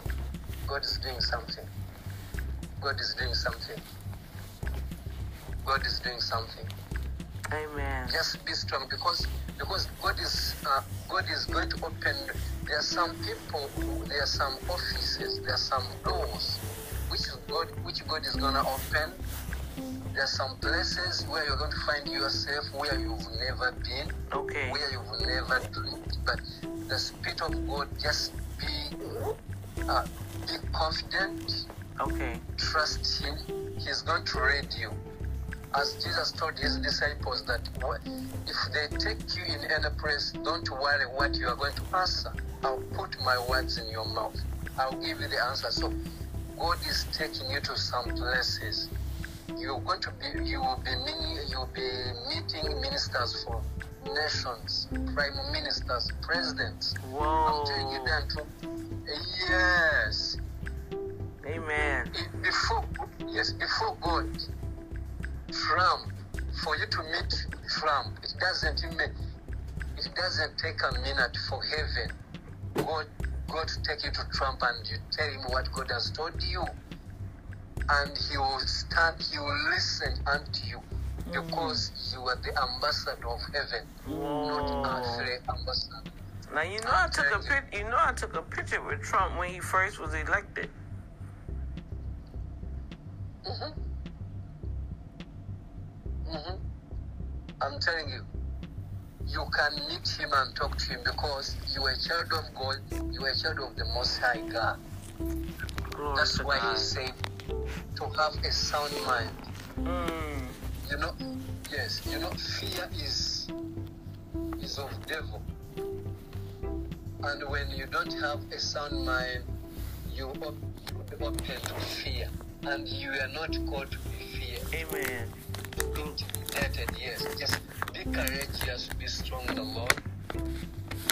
God is doing something. God is doing something. God is doing something. Amen. just be strong because because God is uh, God is going to open. There are some people, who, there are some offices, there are some doors which God which God is gonna open. There are some places where you're going to find yourself where you've never been, Okay. where you've never dreamed. But the Spirit of God just be uh, be confident, Okay. trust Him. He's going to lead you as Jesus told his disciples that if they take you in any place, don't worry what you are going to answer. I'll put my words in your mouth. I'll give you the answer. So God is taking you to some places you're going to be you will be meeting you'll be meeting ministers from nations, prime ministers, presidents. I'm telling you Whoa. that. Yes. Amen. Before yes, before God, Trump, for you to meet Trump, it doesn't even it doesn't take a minute for heaven. God God take you to Trump and you tell him what God has told you. And he will stand, he will listen unto you because you are the ambassador of heaven, not Whoa. earthly ambassador. Now you know I took a pic. You know I took a picture with Trump when he first was elected. hmm hmm I'm telling you, you can meet him and talk to him because you are a child of God, you are a child of the Most High God. Glory That's why God. he said to have a sound mind. Mm. You know, yes, you know, fear is is of devil. And when you don't have a sound mind, you op- you open to fear. And you are not called to be fear. Amen. be intimidated, yes. Just be courageous, be strong in the Lord.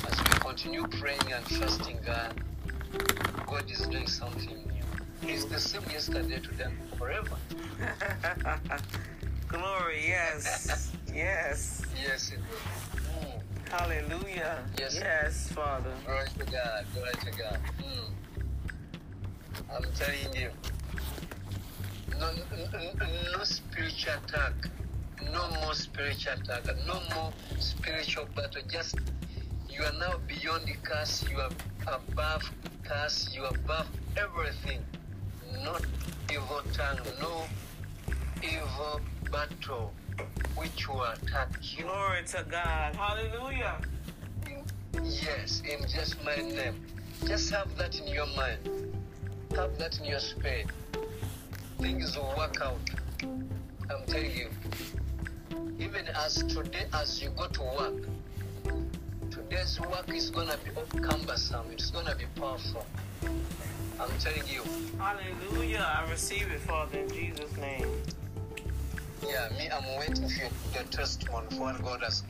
As we continue praying and trusting God, God is doing something new. He's the same yesterday, today, forever. Glory. Yes. Yes. Yes, it will. Mm. Hallelujah. Yes. Yes, Father. Glory to God, glory to God. Mm. I'm telling you, no, no, no spiritual attack, no more spiritual attack, no more spiritual battle. Just you are now beyond the curse, you are above curse, you are above everything. Not evil tongue, no evil battle which will attack you. Glory to God. Hallelujah. Yes, in just my name. Just have that in your mind. Have that in your spirit. Things will work out. I'm telling you. Even as today, as you go to work, today's work is gonna be cumbersome. It's gonna be powerful. I'm telling you. Hallelujah. I receive it, Father, in Jesus' name. Yeah, me, I'm waiting for your testimony for what God has,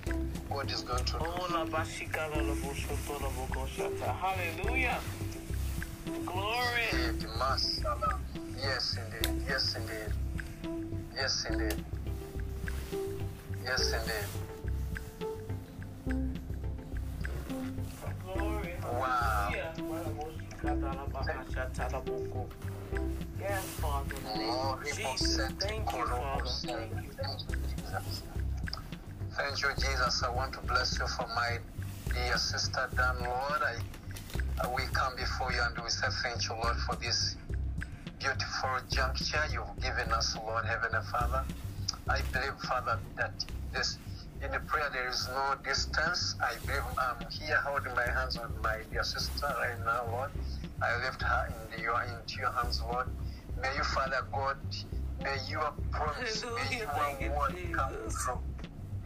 God is going to do. Ola bashika la la boshoto la boko shata. Hallelujah. Glory. Indeed. Yes, indeed. Yes, indeed. Yes, indeed. Yes, indeed. Glory. Wow. Yes, Father. Jesus. Thank you, Father. Thank you. Thank you, Jesus. I want to bless you for my dear sister Dan, Lord. I, uh, we come before you and we say thank you, Lord, for this beautiful juncture you've given us, Lord, Heavenly Father. I believe, Father, that this in the prayer there is no distance. I believe I'm here holding my hands with my dear sister right now, Lord. I lift her in your into your hands, Lord. May you, Father God, may your promise, may Hallelujah. Thank your you, word come Jesus.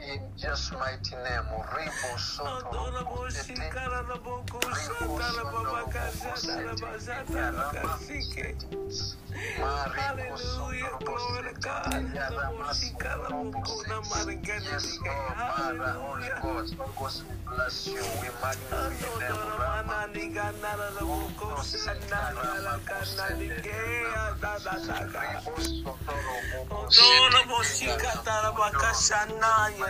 In just mighty name, Ribo Soto Robo Yes. Lord, Father, Holy. Ghost, we bless you. We magnify your name, Rama. da. Ribo Soto Robo Adora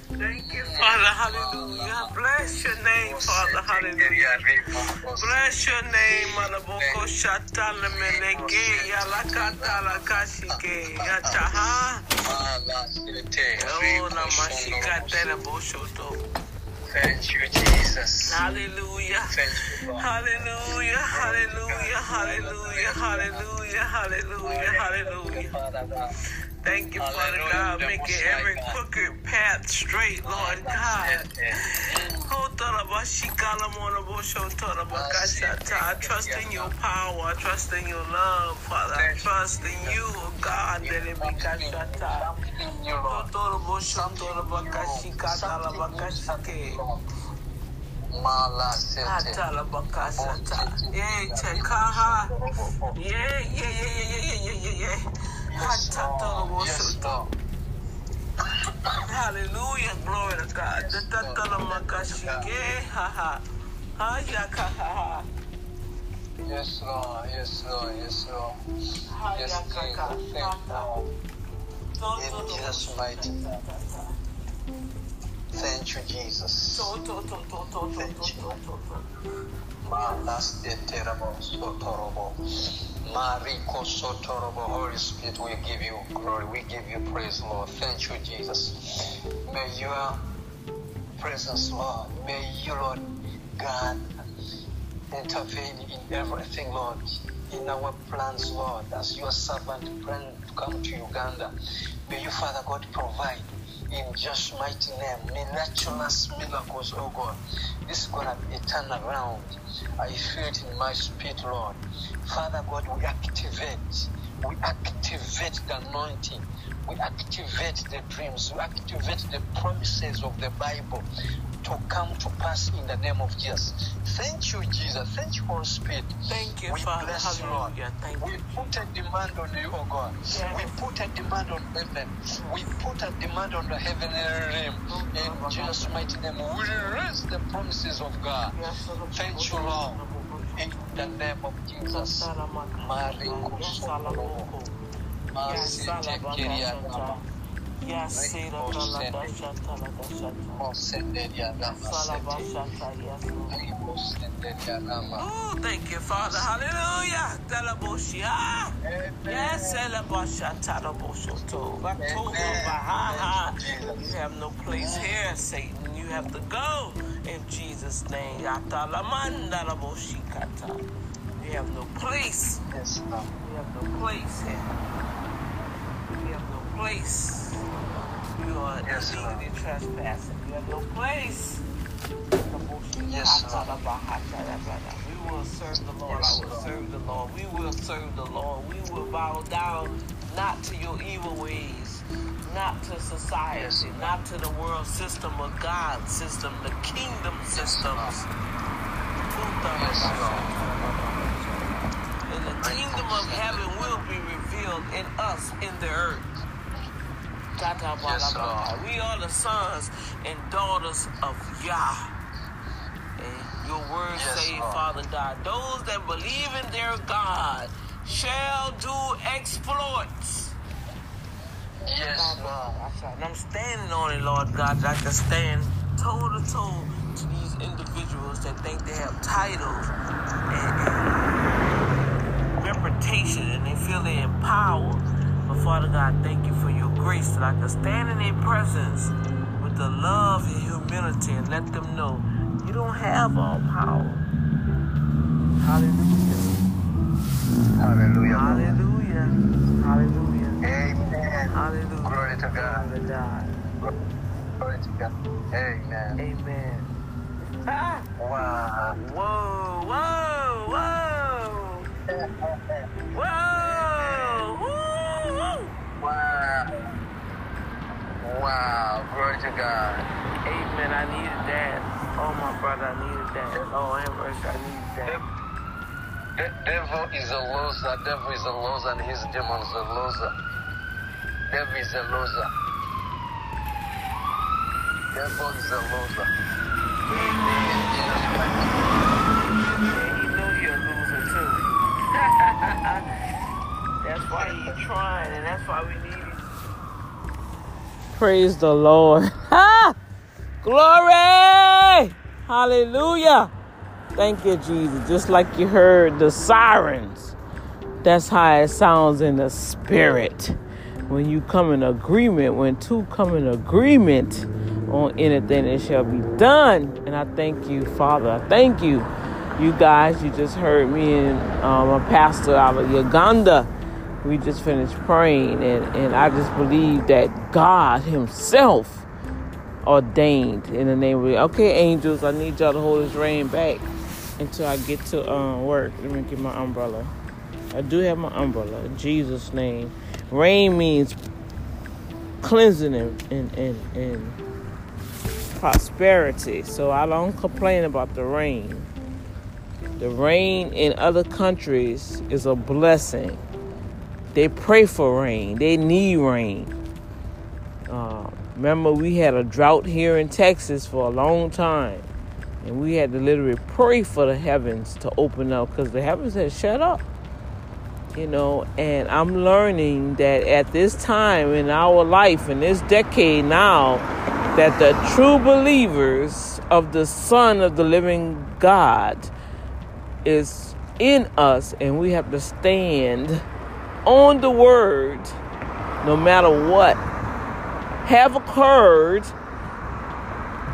Thank you, Father. Hallelujah. Bless your name, Father. Hallelujah. Bless your name, Malaboko Shatala Meleke, Yalakata Lakashike, Yataha. Oh, Namashika Teleboshoto. Thank you, Jesus. Hallelujah. Thank you, Lord. Hallelujah, hallelujah, hallelujah, hallelujah, hallelujah, hallelujah. Thank you, Father God, making every crooked path straight, Lord God. Oh, I trust in your power. I trust in your love, Father. I trust in you, oh God. that it be kashata. Something you, Lord. Torobosho, Torobakashika, Talabakashike. Mala sete. Atalabakashata. Yeah, Tekaha. Yeah, yeah, yeah, yeah, yeah, yes, had tapped all the yes, Lord. Hallelujah, glory to God. Yes, Lord. Yes, Lord. Yes, Lord. Yes, Lord. Yes, Jesus. Thank you. In Jesus' mighty Thank you, Jesus. Thank you. Malas de terrible sotorobo. Mariko sotorobo. Holy Spirit, we give you glory. We give you praise, Lord. Thank you, Jesus. May your presence, Lord, may you, Lord God, intervene in everything, Lord, in our plans, Lord, as your servant plan to come to Uganda. May you, Father God, provide in just mighty name, miraculous miracles, oh God. This is gonna be a turnaround. I feel it in my spirit, Lord. Father God, we activate, we activate the anointing, we activate the dreams, we activate the promises of the Bible to come to pass in the name of Jesus. Thank you, Jesus. Thank you, Holy Spirit. Thank you, we Father. bless you, Lord. Thank We you. put a demand on you, oh God. Yes. We put a demand on heaven. We put a demand on the heavenly realm. In Jesus' mighty name, we release the promises of God. Thank you, Lord. In the name of Jesus. Yes. Oh, thank you, Father. Hallelujah. Talaboshia. Yes. You have no place here, Satan. You have to go in Jesus' name. You have no place. Yes. You have no place here. You have no place. You are Yes, illegally trespassing. You have no place. Yes, Lord. We will serve the Lord. Yes, I will serve the Lord. We will serve the Lord. We will bow down not to your evil ways, not to society, Yes, not to the world system or God system, the kingdom systems. Yes, Lord. And the kingdom of heaven will be revealed in us in the earth. Yes, Lord. We are the sons and daughters of Yah. And your word Yes, say. Father God, those that believe in their God shall do exploits. Yes, Lord. And I'm standing on it, Lord God, I can stand toe to toe to these individuals that think they have titles and, and reputation and they feel they're empowered. But Father God, thank you for your grace that I can stand in their presence with the love and humility and let them know you don't have all power. Hallelujah. Hallelujah. Hallelujah. Hallelujah. Amen. Hallelujah. Glory to God. Glory to God. Glory to God. Amen. Amen. Ah. Wow. Whoa, whoa, whoa. Whoa. Woo, woo. Wow. Glory to God. Amen. I needed that. Oh, my brother, I needed that. Oh, Ambrose, I needed that. The devil is a loser. Devil is a loser, and his demons a loser. Devil is a loser. Devil is a loser. Jesus Christ. Yeah, he knew you're a loser, too. that's why he's trying, and that's why we need. Praise the Lord. Ha! Glory! Hallelujah. Thank you, Jesus. Just like you heard the sirens. That's how it sounds in the spirit. When you come in agreement, when two come in agreement on anything, it shall be done. And I thank you, Father. I thank you. You guys, you just heard me and um, a pastor out of Uganda we just finished praying and, and i just believe that god himself ordained in the name of okay angels i need y'all to hold this rain back until i get to um, work. Let me get my umbrella. I do have my umbrella jesus name. Rain means cleansing and, and, and, and prosperity. So i don't complain about the rain the rain in other countries is a blessing they pray for rain. They need rain. Uh, remember, we had a drought here in Texas for a long time, and we had to literally pray for the heavens to open up because the heavens had shut up. You know, and I'm learning that at this time in our life, in this decade now, that the true believers of the Son of the living God is in us, and we have to stand on the word, no matter what have occurred,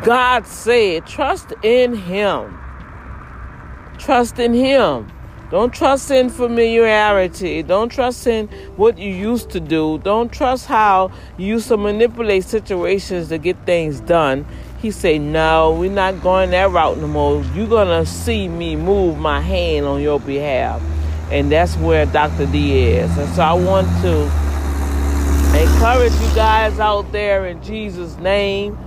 God said, trust in Him. Trust in Him. Don't trust in familiarity. Don't trust in what you used to do. Don't trust how you used to manipulate situations to get things done. He said, No, we're not going that route no more. You're going to see me move my hand on your behalf and that's where Dr. D is. And so I want to encourage you guys out there in Jesus' name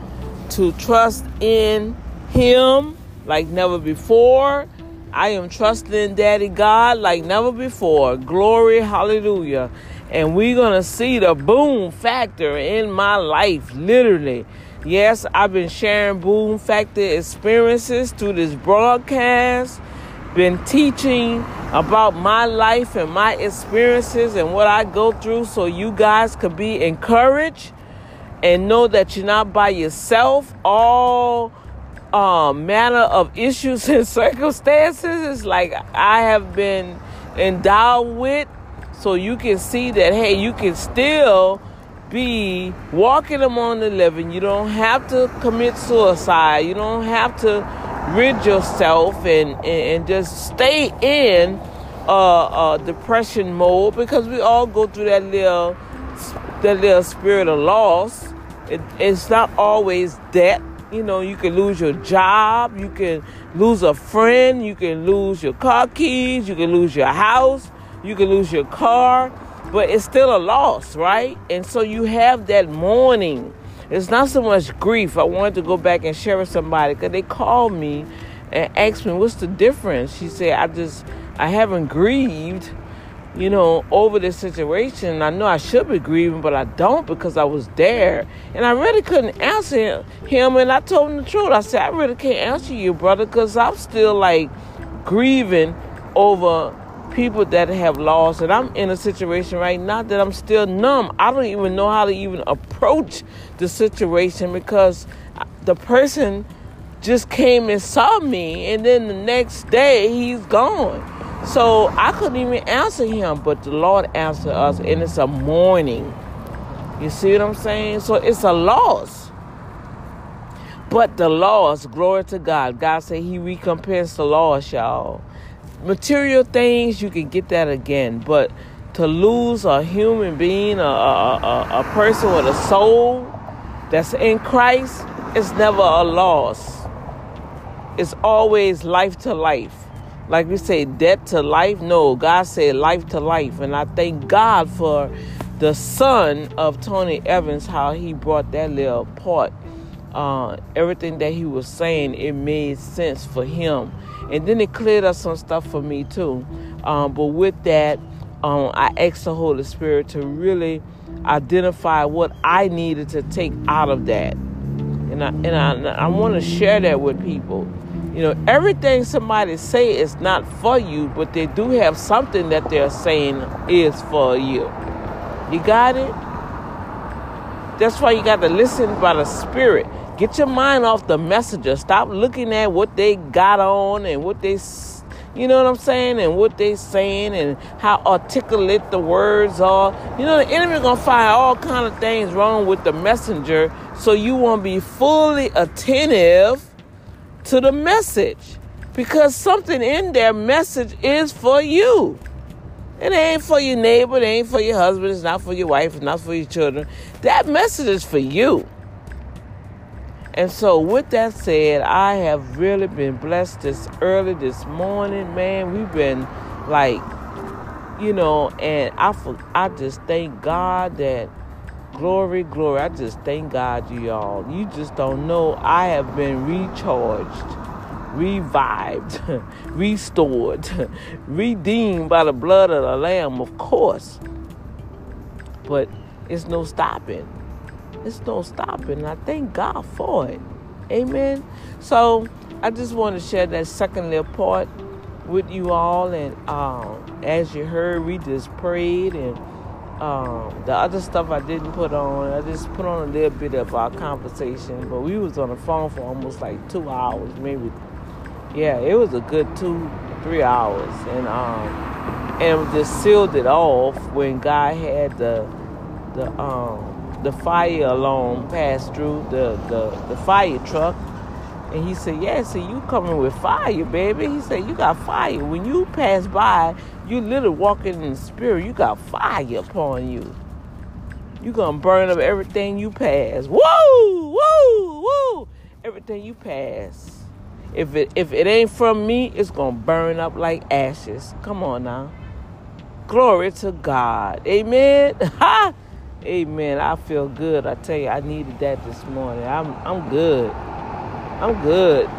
to trust in Him like never before. I am trusting Daddy God like never before. Glory, hallelujah. And we're going to see the boom factor in my life, literally. Yes, I've been sharing boom factor experiences through this broadcast been teaching about my life and my experiences and what I go through so you guys could be encouraged and know that you're not by yourself. All uh, manner of issues and circumstances is like I have been endowed with so you can see that hey you can still be walking among the living. You don't have to commit suicide. You don't have to rid yourself and, and, and just stay in uh, uh, depression mode because we all go through that little that little spirit of loss. It, it's not always debt. You know, you can lose your job, you can lose a friend, you can lose your car keys, you can lose your house, you can lose your car, but it's still a loss, right? And so you have that mourning it's not so much grief. I wanted to go back and share with somebody because they called me and asked me, "What's the difference?" She said, "I just I haven't grieved." you know, over this situation. I know I should be grieving, but I don't because I was there. And I really couldn't answer him. And I told him the truth. I said, I really can't answer you, brother, because I'm still like grieving over people that have lost. And I'm in a situation right now that I'm still numb. I don't even know how to even approach the situation because the person just came and saw me, and then the next day he's gone. So I couldn't even answer him, but the Lord answered us, and it's a mourning. You see what I'm saying? So it's a loss. But the loss, glory to God. God said He recompensed the loss, y'all material things you can get that again. But to lose a human being a, a, a, a person with a soul that's in christ is never a loss. It's always life to life. Like we say death to life. No god said life to life. And i thank god for the son of tony evans how he brought that little part. Uh, everything that he was saying, it made sense for him. And then it cleared up some stuff for me too. Um, but with that, um, I asked the Holy Spirit to really identify what I needed to take out of that. And I, and I, I want to share that with people. You know, everything somebody say is not for you, but they do have something that they're saying is for you. You got it? That's why you got to listen by the Spirit. Get your mind off the messenger. Stop looking at what they got on and what they, you know what I'm saying, and what they saying and how articulate the words are. You know, the enemy gonna find all kind of things wrong with the messenger, so you won't be fully attentive to the message because something in their message is for you. It ain't for your neighbor, it ain't for your husband, it's not for your wife, it's not for your children. That message is for you. And so, with that said, I have really been blessed this early this morning, man. We've been like, you know, and I, I just thank God that glory, glory. I just thank God, you y'all. You just don't know. I have been recharged revived, restored, redeemed by the blood of the Lamb, of course. But it's no stopping. It's no stopping. I thank God for it. Amen. So I just want to share that second little part with you all. And um, as you heard, we just prayed and um, the other stuff I didn't put on. I just put on a little bit of our conversation, but we was on the phone for almost like two hours, maybe yeah, it was a good two, three hours, and um, and just sealed it off when God had the the um the fire alarm passed through the the the fire truck, and he said, "Yeah, see, you coming with fire, baby." He said, "You got fire. When you pass by, you literally walking in the spirit. You got fire upon you. You gonna burn up everything you pass. Woo, woo, woo, everything you pass." If it if it ain't from me, it's gonna burn up like ashes. Come on now. Glory to God. Amen. Ha! Amen. I feel good. I tell you, I needed that this morning. I'm I'm good. I'm good.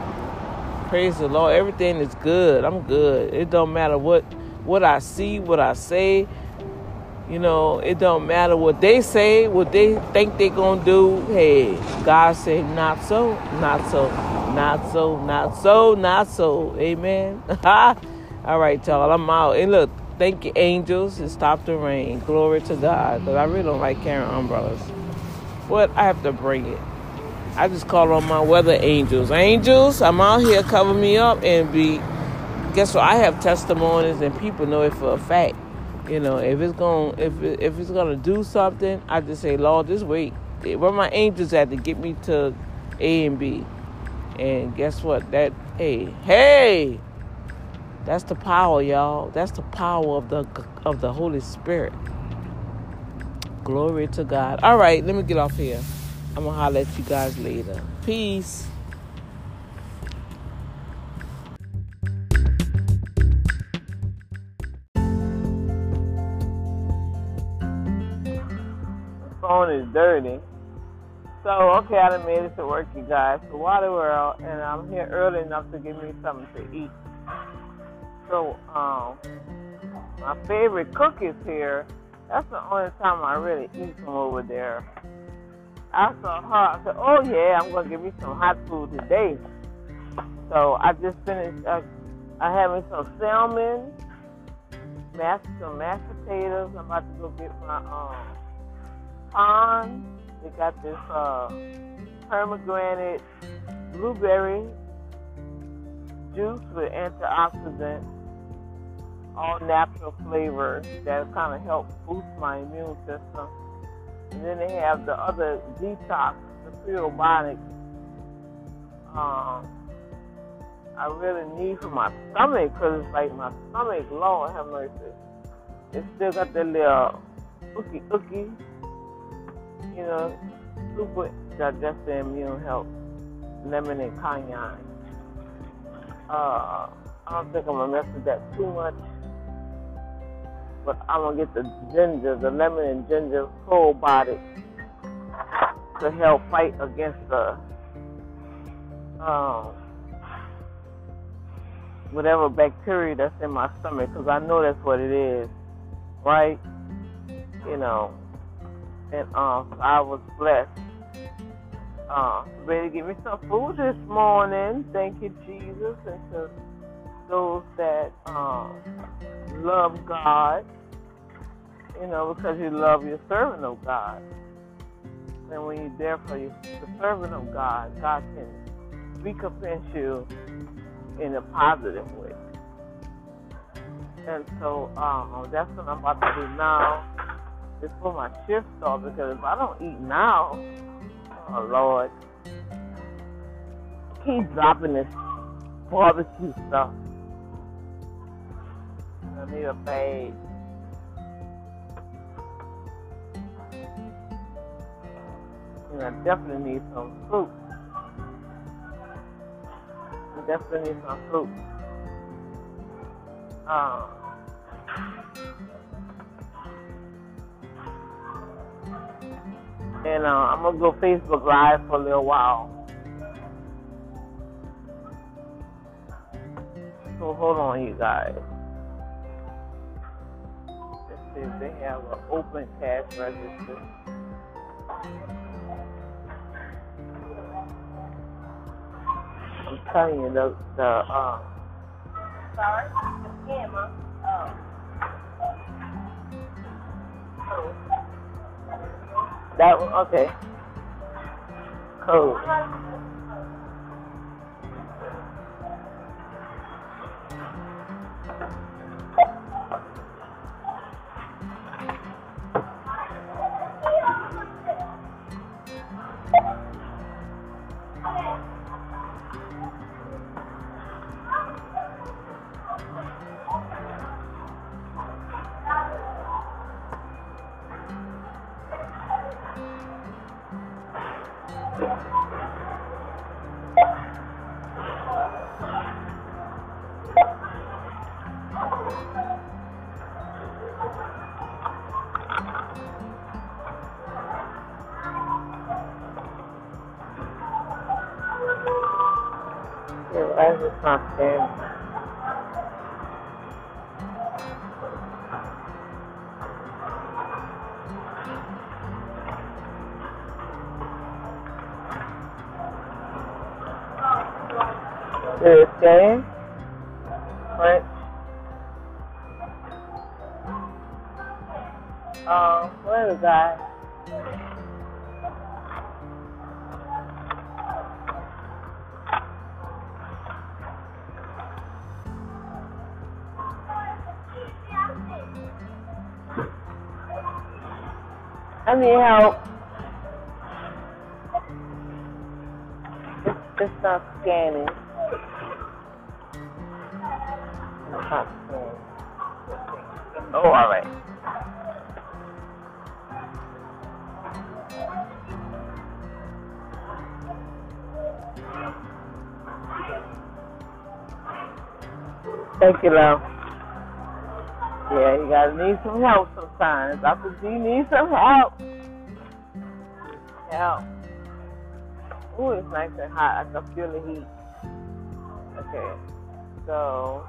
Praise the Lord. Everything is good. I'm good. It don't matter what what I see, what I say. You know, it don't matter what they say, what they think they gonna do. Hey, God said not so, not so. Not so, not so, not so. Amen. All right, y'all. I'm out. And look, thank you, angels. It stopped the rain. Glory to God. Because I really don't like carrying umbrellas. But I have to bring it. I just call on my weather angels. Angels, I'm out here, cover me up and be. Guess what? I have testimonies and people know it for a fact. You know, if it's going, if it, if it's gonna do something, I just say, Lord, just wait. Where my angels at to get me to A and B? And guess what? That hey, hey, that's the power, y'all. That's the power of the of the Holy Spirit. Glory to God. All right, let me get off here. I'm gonna holler at you guys later. Peace. phone is dirty. So, okay, I done made it to work, you guys. Wally World, and I'm here early enough to give me something to eat. So, um, my favorite cookies here. That's the only time I really eat from over there. I saw her. I said, "Oh yeah, I'm gonna give you some hot food today." So I just finished. Uh, I having some salmon, mashed some mashed potatoes. I'm about to go get my um pond they got this uh, pomegranate blueberry juice with antioxidants, all natural flavors that kind of help boost my immune system. And then they have the other detox, the prebiotics. Um, I really need for my stomach because it's like my stomach, Lord have mercy. It still got that little ookie ookie you know, super digestive immune health, lemon and cayenne. Uh, I don't think I'm gonna mess with that too much, but I'm gonna get the ginger, the lemon and ginger probiotic to help fight against the um, whatever bacteria that's in my stomach because I know that's what it is, right? You know, and um, I was blessed. Uh, ready to give me some food this morning. Thank you, Jesus, and to those that um, love God, you know, because you love your servant of God. And when you're there for you, the servant of God, God can recompense you in a positive way. And so um, that's what I'm about to do now before my shift starts because if I don't eat now, oh Lord, keep dropping this barbecue stuff. I need a bag. And I definitely need some fruit. I definitely need some fruit. Um, and uh, I'm gonna go Facebook Live for a little while. So hold on, you guys. Let's see if they have an open cash register. I'm telling you, the the uh, Sorry? Yeah, ma. Oh. That okay. Code. Need help. It's, it's not scanning. It's not scanning. Oh, all right. Thank you, love. Yeah, you gotta need some help sometimes. Dr. G needs some help. Help. Ooh, it's nice and hot. I can feel the heat. Okay, so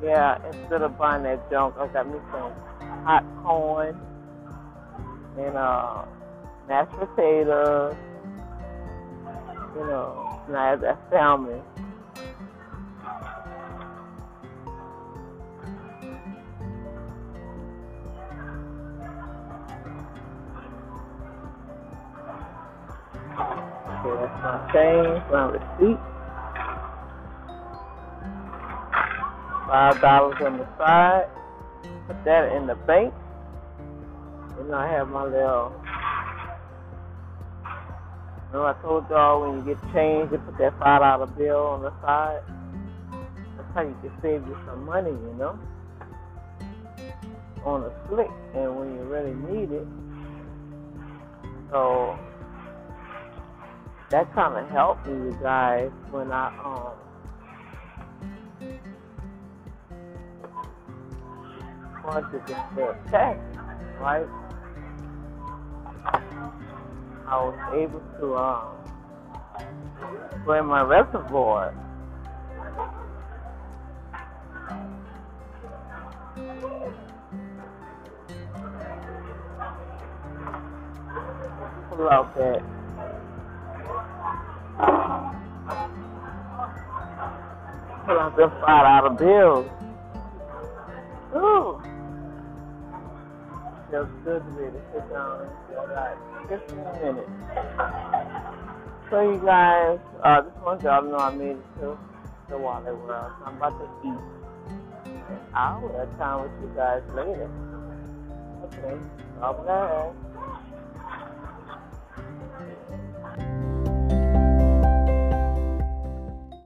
yeah, instead of buying that junk, I got me some hot corn and uh, mashed potatoes. You know, and I have that salmon. Change, my receipt. Five dollars on the side. Put that in the bank. And I have my little. Remember I told y'all when you get change, you put that five dollar bill on the side. That's how you can save you some money, you know, on a slick, and when you really need it. So that kind of helped me, you guys, when I um wanted to get text, right? I was able to um my reservoir. Pull out that pull out them five dollar bills. Ooh. Feels good to me to sit down and feel like 15 minutes. So you guys, uh, just want y'all to know I made it to the Wally World. So I'm about to eat. And I'll have time with you guys later. Okay. God bless.